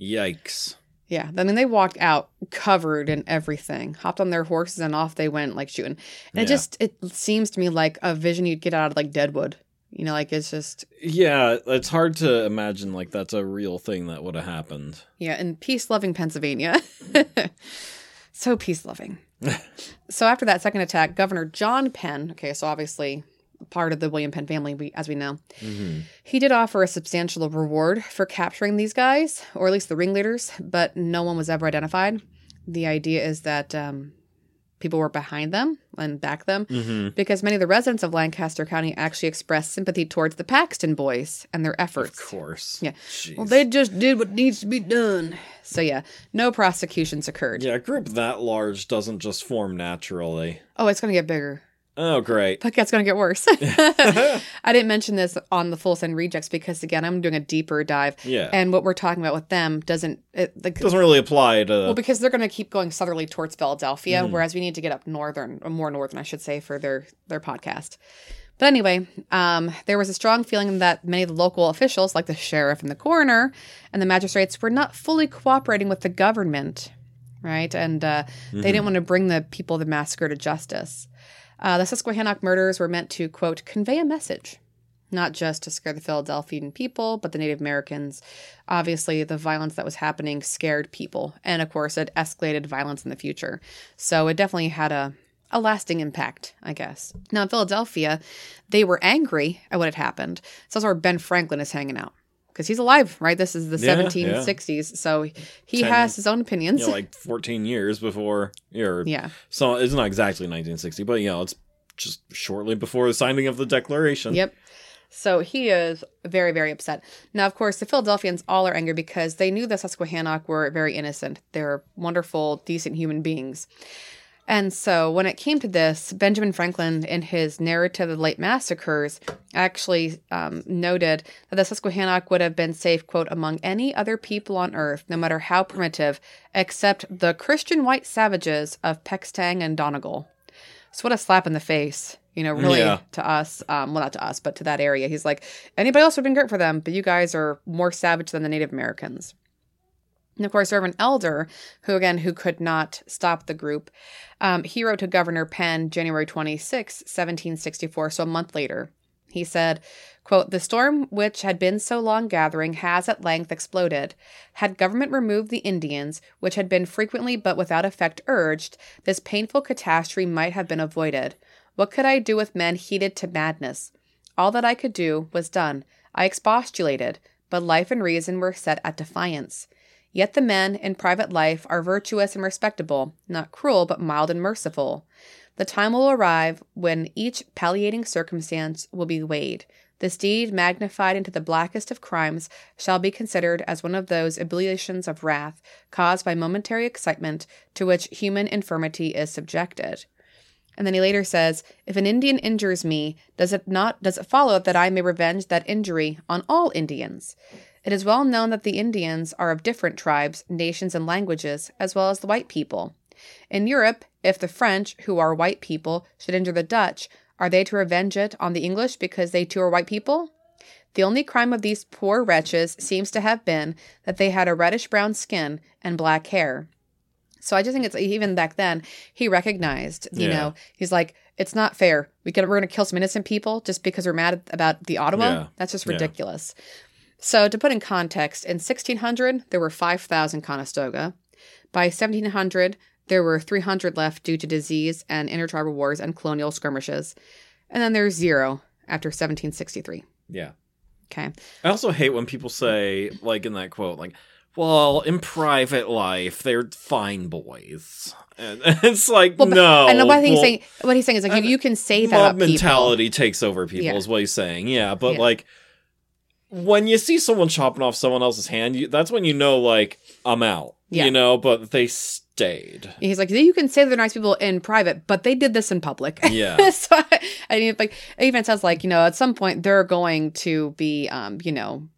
Speaker 2: Yikes.
Speaker 1: Yeah, I mean, they walked out covered in everything, hopped on their horses, and off they went, like shooting. And it just it seems to me like a vision you'd get out of like Deadwood. You know, like it's just
Speaker 2: Yeah, it's hard to imagine like that's a real thing that would have happened.
Speaker 1: yeah, in peace loving Pennsylvania. so peace loving. so after that second attack, Governor John Penn, okay, so obviously part of the William Penn family, we, as we know,
Speaker 2: Mm-hmm.
Speaker 1: he did offer a substantial reward for capturing these guys, or at least the ringleaders, but no one was ever identified. The idea is that um, people were behind them and back them
Speaker 2: Mm-hmm.
Speaker 1: because many of the residents of Lancaster County actually expressed sympathy towards the Paxton boys and their efforts.
Speaker 2: Of course.
Speaker 1: Yeah.
Speaker 2: Jeez.
Speaker 1: Well, they just did what needs to be done. So, yeah, no prosecutions occurred.
Speaker 2: yeah, a group that large doesn't just form naturally.
Speaker 1: Oh, it's going to get bigger.
Speaker 2: Oh, great.
Speaker 1: But it's going to get worse. I didn't mention this on the Full Send Rejects because, again, I'm doing a deeper dive.
Speaker 2: Yeah.
Speaker 1: And what we're talking about with them doesn't, it, like,
Speaker 2: doesn't really apply to
Speaker 1: well, because they're going to keep going southerly towards Philadelphia,
Speaker 2: Mhm.
Speaker 1: whereas we need to get up northern, or more northern, I should say, for their their podcast. But anyway, um, there was a strong feeling that many of the local officials, like the sheriff and the coroner and the magistrates, were not fully cooperating with the government, right? And uh, they didn't want to bring the people of the massacre to justice. Uh, the Susquehannock murders were meant to, quote, convey a message, not just to scare the Philadelphian people, but the Native Americans. Obviously, the violence that was happening scared people. And of course, it escalated violence in the future. So it definitely had a, a lasting impact, I guess. Now, in Philadelphia, they were angry at what had happened. So that's where Ben Franklin is hanging out. Because he's alive, right? This is the
Speaker 2: Yeah,
Speaker 1: 1760s. So he
Speaker 2: Ten-
Speaker 1: has his own opinions.
Speaker 2: you know, like 14 years before or
Speaker 1: yeah.
Speaker 2: so it's not exactly 1960 but you know it's just shortly before the signing of the declaration
Speaker 1: Yep. So he is very, very upset. Now, of course, the Philadelphians all are angry because they knew the Susquehannock were very innocent. They're wonderful, decent human beings. And so when it came to this, Benjamin Franklin, in his narrative of the late massacres, actually um, noted that the Susquehannock would have been safe, quote, among any other people on earth, no matter how primitive, except the Christian white savages of Peckstang and Donegal. So what a slap in the face, you know, really
Speaker 2: Yeah.
Speaker 1: to us. Um, well, not to us, but to that area. He's like, anybody else would have been great for them, but you guys are more savage than the Native Americans. And of course, Reverend Elder, who again, who could not stop the group, um, he wrote to Governor Penn January 26, 1764, so a month later. He said, quote, The storm which had been so long gathering has at length exploded. Had government removed the Indians, which had been frequently but without effect urged, this painful catastrophe might have been avoided. What could I do with men heated to madness? All that I could do was done. I expostulated, but life and reason were set at defiance. Yet the men in private life are virtuous and respectable, not cruel, but mild and merciful. The time will arrive when each palliating circumstance will be weighed. This deed, magnified into the blackest of crimes, shall be considered as one of those ebullitions of wrath caused by momentary excitement to which human infirmity is subjected. And then he later says, If an Indian injures me, does it not does it follow that I may revenge that injury on all Indians? It is well known that the Indians are of different tribes, nations, and languages, as well as the white people. In Europe, if the French, who are white people, should injure the Dutch, are they to revenge it on the English because they too are white people? The only crime of these poor wretches seems to have been that they had a reddish brown skin and black hair. So I just think it's even back then he recognized, you
Speaker 2: Yeah.
Speaker 1: know, he's like, it's not fair. We going to kill some innocent people just because we're mad about the Ottawa.
Speaker 2: Yeah.
Speaker 1: That's just
Speaker 2: Yeah.
Speaker 1: So to put in context, in 1600 there were 5,000 Conestoga. By 1700 There were 300 left due to disease and intertribal wars and colonial skirmishes. And then there's zero after 1763.
Speaker 2: Yeah.
Speaker 1: Okay.
Speaker 2: I also hate when people say, like in that quote, like, well, in private life, they're fine boys. And it's like,
Speaker 1: Well, but-
Speaker 2: no.
Speaker 1: I know what he's saying. What he's saying is like
Speaker 2: and
Speaker 1: you can say that
Speaker 2: mob
Speaker 1: about people.
Speaker 2: mentality takes over people,
Speaker 1: Yeah.
Speaker 2: is what he's saying. Yeah, but
Speaker 1: Yeah.
Speaker 2: like, when you see someone chopping off someone else's hand, you, that's when you know, like, I'm out.
Speaker 1: Yeah.
Speaker 2: You know, but they stayed.
Speaker 1: He's like, you can say they're nice people in private, but they did this in public.
Speaker 2: Yeah.
Speaker 1: so I, I mean, like, it even says like, you know, at some point they're going to be, um, you know,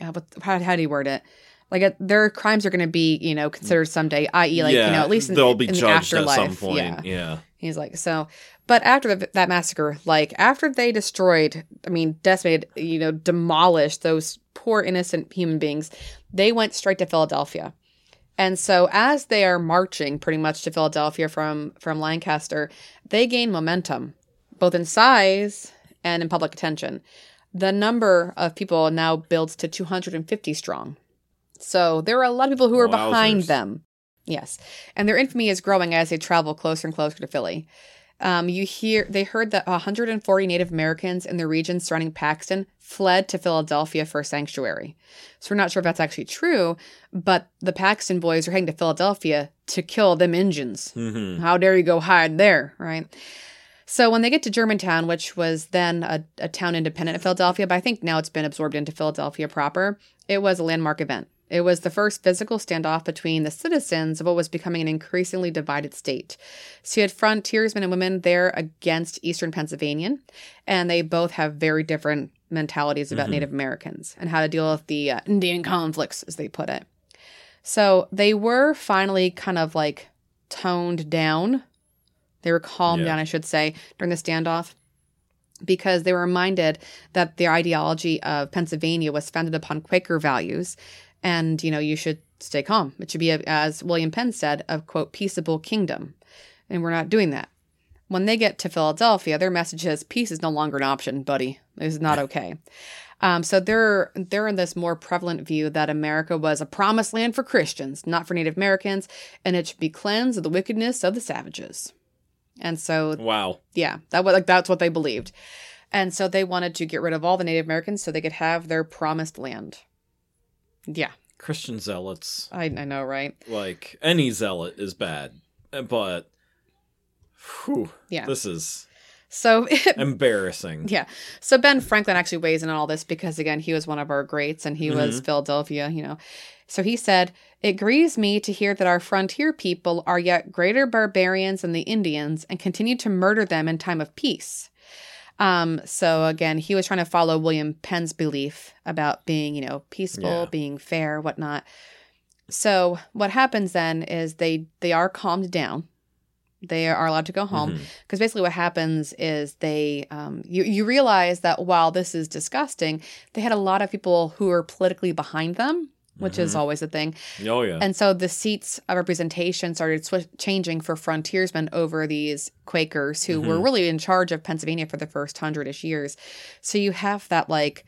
Speaker 1: uh, what, how, how do you word it? Like, uh, their crimes are going to be, you know, considered someday, i.e., like,
Speaker 2: yeah,
Speaker 1: you know, at least in,
Speaker 2: they'll be
Speaker 1: in the
Speaker 2: judged at
Speaker 1: afterlife.
Speaker 2: some point.
Speaker 1: Yeah.
Speaker 2: Yeah.
Speaker 1: He's like, so, but after the, that massacre, like after they destroyed, I mean, decimated, you know, demolished those poor innocent human beings, they went straight to Philadelphia. And so as they are marching pretty much to Philadelphia from from Lancaster, they gain momentum, both in size and in public attention. The number of people now builds to 250 strong. So there are a lot of people who are behind them. Yes. And their infamy is growing as they travel closer and closer to Philly. Um, you hear they heard that 140 Native Americans in the region surrounding Paxton fled to Philadelphia for sanctuary. So we're not sure if that's actually true, but the Paxton boys are heading to Philadelphia to kill them Injuns.
Speaker 2: hmm
Speaker 1: How dare you go hide there, right? So when they get to Germantown, which was then a, a town independent of Philadelphia, but I think now it's been absorbed into Philadelphia proper, it was a landmark event. It was the first physical standoff between the citizens of what was becoming an increasingly divided state. So you had frontiersmen and women there against Eastern Pennsylvanian, and they both have very different mentalities about
Speaker 2: Mhm.
Speaker 1: Native Americans and how to deal with the uh, Indian conflicts, as they put it. So they were finally kind of like toned down. They were calmed
Speaker 2: Yeah.
Speaker 1: down, I should say, during the standoff because they were reminded that the ideology of Pennsylvania was founded upon Quaker values. And, you know, you should stay calm. It should be, a, as William Penn said, a quote, peaceable kingdom. And we're not doing that. When they get to Philadelphia, their message is peace is no longer an option, buddy. This is not okay. Um, so they're they're in this more prevalent view that America was a promised land for Christians, not for Native Americans, and it should be cleansed of the wickedness of the savages. And so
Speaker 2: Wow.
Speaker 1: yeah, that was like that's what they believed. And so they wanted to get rid of all the Native Americans so they could have their promised land. Yeah,
Speaker 2: Christian zealots,
Speaker 1: I, I know, right?
Speaker 2: like any zealot, is bad, but whew,
Speaker 1: Yeah.
Speaker 2: this is
Speaker 1: So
Speaker 2: embarrassing.
Speaker 1: Yeah. So Ben Franklin actually weighs in on all this because again, he was one of our greats and he was mm-hmm. Philadelphia, you know. So he said, It grieves me to hear that our frontier people are yet greater barbarians than the Indians and continue to murder them in time of peace. Um, so again, he was trying to follow William Penn's belief about being, you know, peaceful,
Speaker 2: Yeah.
Speaker 1: being fair, whatnot. So what happens then is they they are calmed down. They are allowed to go home because basically what happens is they um, you, you realize that while this is disgusting they had a lot of people who were politically behind them which is
Speaker 2: Mhm.
Speaker 1: always a thing
Speaker 2: Oh yeah.
Speaker 1: and so the seats of representation started swi changing for frontiersmen over these quakers who were
Speaker 2: Mhm.
Speaker 1: really in charge of pennsylvania for the first hundred-ish years so you have that like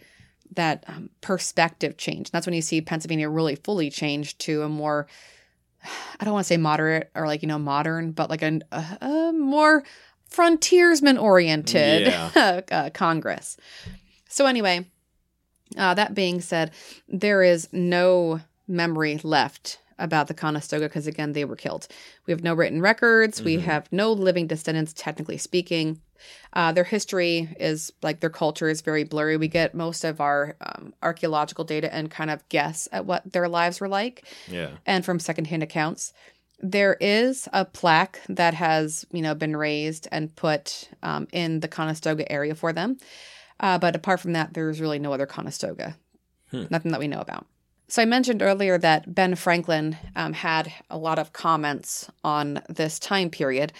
Speaker 1: that um, perspective change And that's when you see pennsylvania really fully change to a more I don't want to say moderate or like you know modern, but like a, a, a more frontiersman oriented
Speaker 2: Yeah.
Speaker 1: uh, Congress. So anyway, uh, that being said, there is no memory left about the Conestoga because again they were killed. We have no written records. We
Speaker 2: Mhm.
Speaker 1: have no living descendants, technically speaking. Uh, their history is like their culture is very blurry. We get most of our um, archaeological data and kind of guess at what their lives were like
Speaker 2: yeah.
Speaker 1: and from secondhand accounts. There is a plaque that has, you know, been raised and put um, in the Conestoga area for them. Uh, but apart from that, there's really no other Conestoga.
Speaker 2: Hmm.
Speaker 1: Nothing that we know about. So I mentioned earlier that Ben Franklin um, had a lot of comments on this time period.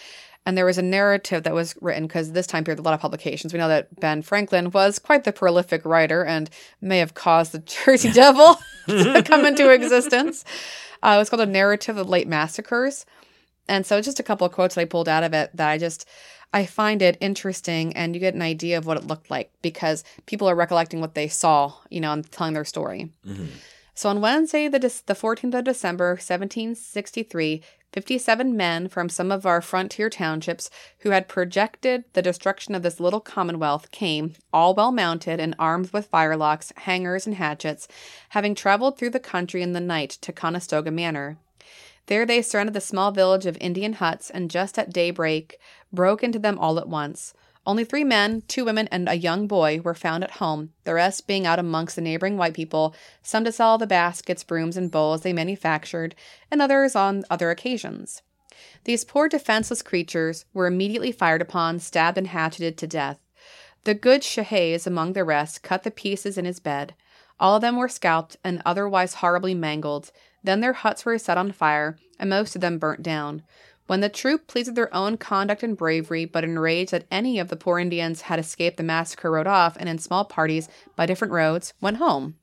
Speaker 1: And there was a narrative that was written because this time period, a lot of publications. We know that Ben Franklin was quite the prolific writer and may have caused the Jersey Devil to come into existence. Uh, it was called a narrative of late massacres, and so just a couple of quotes that I pulled out of it that I just I find it interesting, and you get an idea of what it looked like because people are recollecting what they saw, you know, and telling their story.
Speaker 2: Mhm.
Speaker 1: So on Wednesday, the, the 14th of December, 1763, 57 men from some of our frontier townships who had projected the destruction of this little commonwealth came, all well mounted and armed with firelocks, hangers, and hatchets, having traveled through the country in the night to Conestoga Manor. There they surrounded the small village of Indian huts and just at daybreak broke into them all at once. Only three men, two women, and a young boy were found at home, the rest being out amongst the neighboring white people, some to sell the baskets, brooms, and bowls they manufactured, and others on other occasions. These poor defenseless creatures were immediately fired upon, stabbed, and hatcheted to death. The good Shehaes, among the rest, cut the pieces in his bed. All of them were scalped and otherwise horribly mangled. Then their huts were set on fire, and most of them burnt down. When the troop, pleased with their own conduct and bravery, but enraged that any of the poor Indians had escaped the massacre, rode off, and in small parties, by different roads, went home.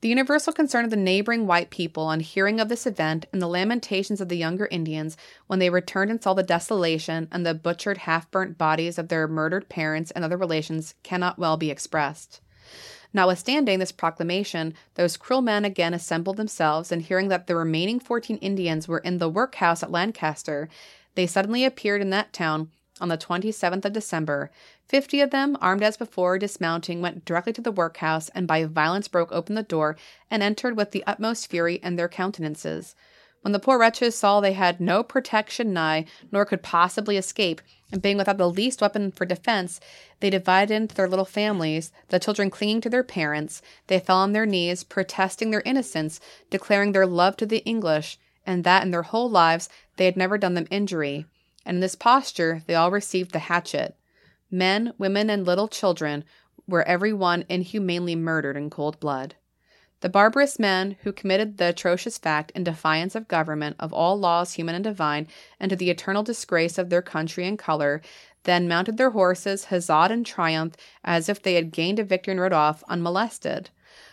Speaker 1: The universal concern of the neighboring white people on hearing of this event and the lamentations of the younger Indians when they returned and saw the desolation and the butchered, half burnt bodies of their murdered parents and other relations cannot well be expressed. Notwithstanding this proclamation, those cruel men again assembled themselves, and hearing that the remaining fourteen Indians were in the workhouse at Lancaster, they suddenly appeared in that town on the 27th of December. Fifty of them, armed as before, dismounting, went directly to the workhouse, and by violence broke open the door, and entered with the utmost fury in their countenances. When the poor wretches saw they had no protection nigh, nor could possibly escape, and being without the least weapon for defense, they divided into their little families, the children clinging to their parents. They fell on their knees, protesting their innocence, declaring their love to the English, and that in their whole lives they had never done them injury. And in this posture they all received the hatchet. Men, women, and little children were every one inhumanly murdered in cold blood. The barbarous men who committed the atrocious fact in defiance of government, of all laws human and divine, and to the eternal disgrace of their country and color, then mounted their horses, huzzaed in triumph, as if they had gained a victory and rode off unmolested.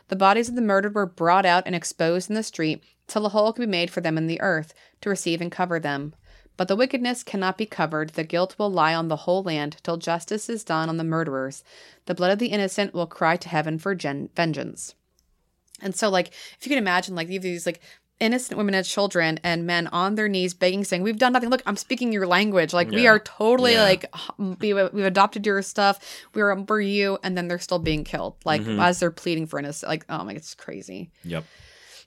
Speaker 1: The bodies of the murdered were brought out and exposed in the street till a hole could be made for them in the earth to receive and cover them. But the wickedness cannot be covered, the guilt will lie on the whole land till justice is done on the murderers. The blood of the innocent will cry to heaven for gen- vengeance. And so, like, if you can imagine, like, these like innocent women and children and men on their knees begging, saying, "We've done nothing. Look, I'm speaking your language. Like, we are totally
Speaker 2: Yeah.
Speaker 1: like we, we've adopted your stuff. We're for you." And then they're still being killed, like
Speaker 2: Mhm.
Speaker 1: as they're pleading for innocence. Like, oh my, it's crazy,
Speaker 2: Yep.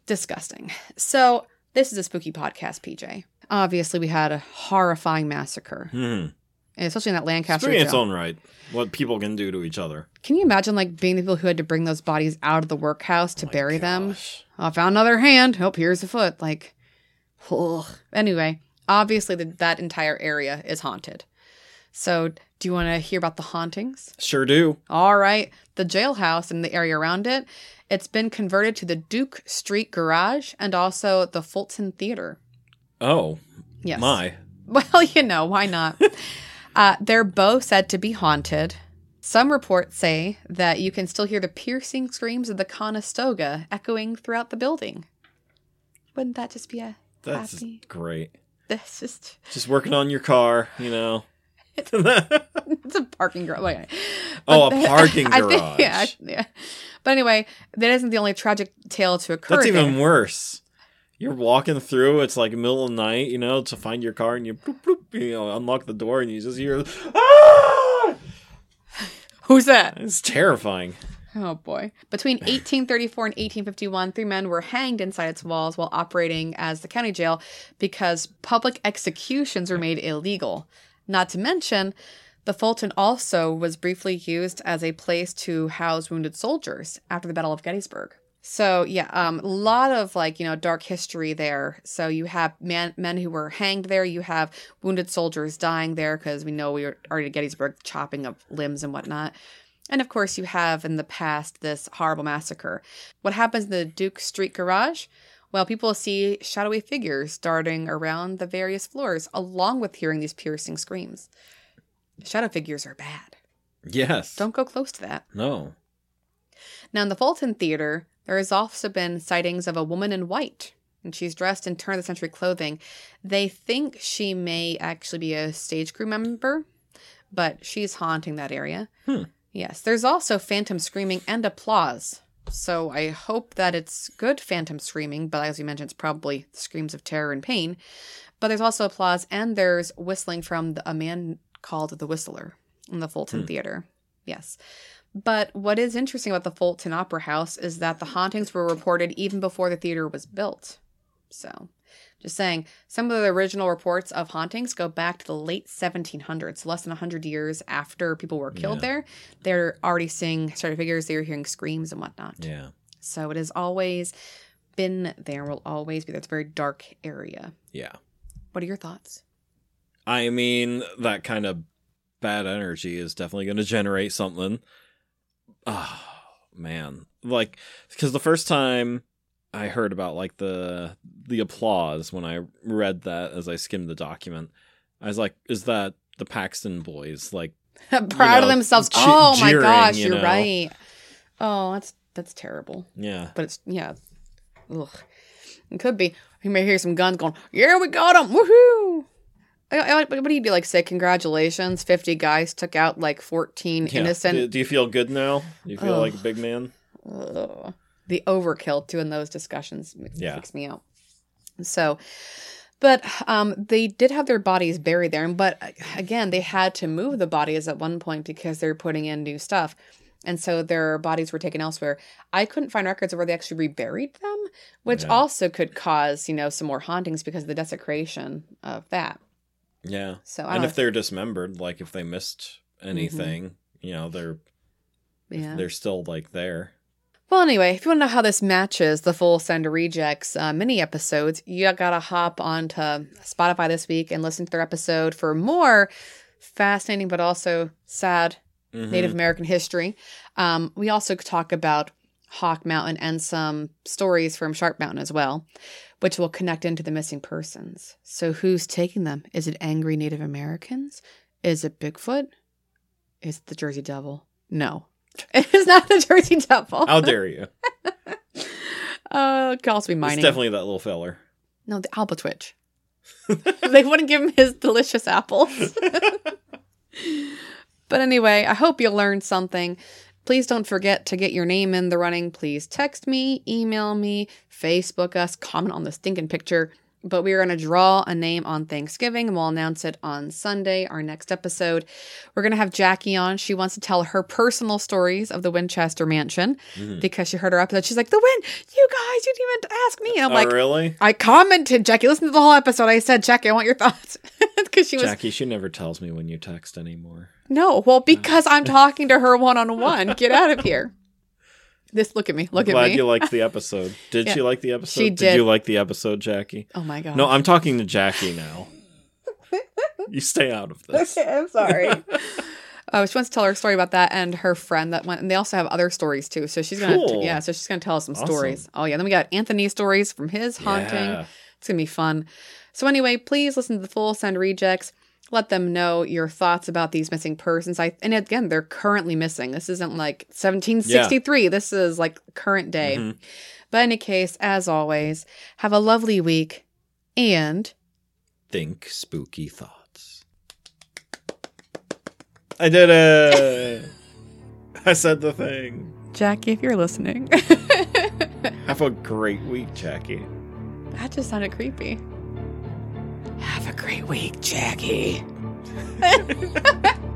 Speaker 1: disgusting. So this is a spooky podcast, PJ. Obviously, we had a horrifying massacre,
Speaker 2: Hmm.
Speaker 1: And especially in that Lancaster.
Speaker 2: Spooky in its own right. What people can do to each other.
Speaker 1: Can you imagine like being the people who had to bring those bodies out of the workhouse to
Speaker 2: Oh
Speaker 1: bury them?
Speaker 2: gosh.
Speaker 1: Oh, I found another hand. Oh, here's a foot. Like, ugh. anyway, obviously the, that entire area is haunted. So, do you want to hear about the hauntings?
Speaker 2: Sure do.
Speaker 1: All right, the jailhouse and the area around it. It's been converted to the Duke Street Garage and also the Fulton Theater.
Speaker 2: Oh,
Speaker 1: Yes.
Speaker 2: my.
Speaker 1: Well, you know, why not? uh, they're both said to be haunted. Some reports say that you can still hear the piercing screams of the Conestoga echoing throughout the building. Wouldn't that just be a
Speaker 2: That's
Speaker 1: happy?
Speaker 2: great.
Speaker 1: That's just
Speaker 2: Just working on your car, you know.
Speaker 1: it's a parking garage. Wait,
Speaker 2: Oh, a parking
Speaker 1: I think-
Speaker 2: garage.
Speaker 1: yeah, yeah. But anyway, that isn't the only tragic tale to occur.
Speaker 2: That's even
Speaker 1: there.
Speaker 2: worse. You're walking through, it's like middle of the night, you know, to find your car, and you, bloop, bloop, you know, unlock the door, and you just hear, ah!
Speaker 1: Who's that?
Speaker 2: It's terrifying.
Speaker 1: Oh boy. Between 1834 and 1851, three men were hanged inside its walls while operating as the county jail because public executions were made illegal. Not to mention, the Fulton also was briefly used as a place to house wounded soldiers after the Battle of Gettysburg. So yeah, um, a lot of like you know dark history there. So you have man, men who were hanged there. You have wounded soldiers dying there because we know we were already at Gettysburg, chopping of limbs and whatnot. And of course, you have in the past this horrible massacre. What happens in the Duke Street garage? Well, people see shadowy figures darting around the various floors, along with hearing these piercing screams. Shadow figures are bad.
Speaker 2: Yes.
Speaker 1: Don't go close to that.
Speaker 2: No.
Speaker 1: Now, in the Fulton Theater, there has also been sightings of a woman in white, and she's dressed in turn of the century clothing. They think she may actually be a stage crew member, but she's haunting that area.
Speaker 2: Hmm.
Speaker 1: Yes, there's also phantom screaming and applause So I hope that it's good phantom screaming, but as you mentioned, it's probably screams of terror and pain. But there's also applause and there's whistling from the, a man called the Whistler in the Fulton
Speaker 2: Hmm.
Speaker 1: Theater. Yes. But what is interesting about the Fulton Opera House is that the hauntings were reported even before the theater was built. So, just saying, some of the original reports of hauntings go back to the late 1700s, less than 100 years after people were killed
Speaker 2: Yeah.
Speaker 1: there. They're already seeing started figures, they were hearing screams and whatnot.
Speaker 2: Yeah.
Speaker 1: So, it has always been there, will always be there. It's a very dark area.
Speaker 2: Yeah.
Speaker 1: What are your thoughts?
Speaker 2: I mean, that kind of bad energy is definitely going to generate something. Oh, man. Like, because the first time I heard about like the the applause when I read that as I skimmed the document, I was like, "Is that the Paxton boys?" Like,
Speaker 1: Proud
Speaker 2: know,
Speaker 1: of themselves.
Speaker 2: che-
Speaker 1: oh my
Speaker 2: jeering,
Speaker 1: gosh,
Speaker 2: you
Speaker 1: you're right. Oh, that's that's terrible.
Speaker 2: yeah,
Speaker 1: But it's yeah. Ugh. It could be. You may hear some guns going, Yeah, we got him. Woohoo. I- I- What do you do? Like say congratulations, fifty guys took out like fourteen
Speaker 2: yeah.
Speaker 1: innocent
Speaker 2: Do, do you feel good now? Do you feel
Speaker 1: Ugh.
Speaker 2: like a big man?
Speaker 1: Ugh. the overkill too in those discussions makes,
Speaker 2: Yeah.
Speaker 1: freaks me out. So, but um, they did have their bodies buried there, but uh, again, they had to move the bodies at one point because they're putting in new stuff, and so their bodies were taken elsewhere. I couldn't find records of where they actually reburied them, which
Speaker 2: Yeah.
Speaker 1: also could cause you know some more hauntings because of the desecration of that.
Speaker 2: Yeah.
Speaker 1: So I
Speaker 2: And if they're dismembered, like if they missed anything, you know, they're
Speaker 1: yeah.
Speaker 2: they're still like there.
Speaker 1: Well, anyway, if you want to know how this matches the full Send to Rejects uh, mini episodes, you gotta hop onto Spotify this week and listen to their episode for more fascinating but also sad
Speaker 2: Mhm.
Speaker 1: Native American history. Um, we also talk about Hawk Mountain and some stories from Sharp Mountain as well, which will connect into the missing persons. So, who's taking them? Is it angry Native Americans? Is it Bigfoot? Is it the Jersey Devil? No, it is not the Jersey Devil.
Speaker 2: How dare you?
Speaker 1: Uh, it could also be
Speaker 2: It's
Speaker 1: mining.
Speaker 2: definitely that little feller.
Speaker 1: No, the Albatwitch. they wouldn't give him his delicious apples. but anyway, I hope you learned something. Please don't forget to get your name in the running. Please text me, email me, Facebook us, comment on the stinking picture. But we are going to draw a name on Thanksgiving and we'll announce it on Sunday, our next episode. We're going to have Jackie on. She wants to tell her personal stories of the Winchester Mansion
Speaker 2: Mhm.
Speaker 1: because she heard her episode. She's like, The Win, you guys, you didn't even ask me. And I'm
Speaker 2: oh,
Speaker 1: like,
Speaker 2: really?
Speaker 1: I commented, Jackie. Listen to the whole episode. I said, Jackie, I want your thoughts. Because she was,
Speaker 2: Jackie, she never tells me when you text anymore.
Speaker 1: no, well, because I'm talking to her one on one. Get out of here. This, look at me. Look
Speaker 2: I'm
Speaker 1: at
Speaker 2: glad you liked the episode. Did
Speaker 1: Yeah.
Speaker 2: she like the episode?
Speaker 1: She did.
Speaker 2: you like the episode, Jackie?
Speaker 1: oh my God.
Speaker 2: No, I'm talking to Jackie now. you stay out of this.
Speaker 1: Okay, I'm sorry. Oh, she wants to tell her story about that and her friend that went, and they also have other stories too. So she's gonna,
Speaker 2: Cool.
Speaker 1: yeah, so she's gonna tell us some
Speaker 2: Awesome.
Speaker 1: stories. Oh yeah, then we got Anthony's stories from his haunting.
Speaker 2: Yeah.
Speaker 1: It's gonna be fun. So anyway, please listen to the full send rejects. Let them know your thoughts about these missing persons. I and again, they're currently missing. This isn't like 1763. This is like current day.
Speaker 2: Mhm.
Speaker 1: But in any case, as always, have a lovely week and
Speaker 2: Think spooky thoughts. I did it. I said the thing.
Speaker 1: Jackie, if you're listening.
Speaker 2: Have a great week, Jackie.
Speaker 1: that just sounded creepy. Have a great week, Jackie.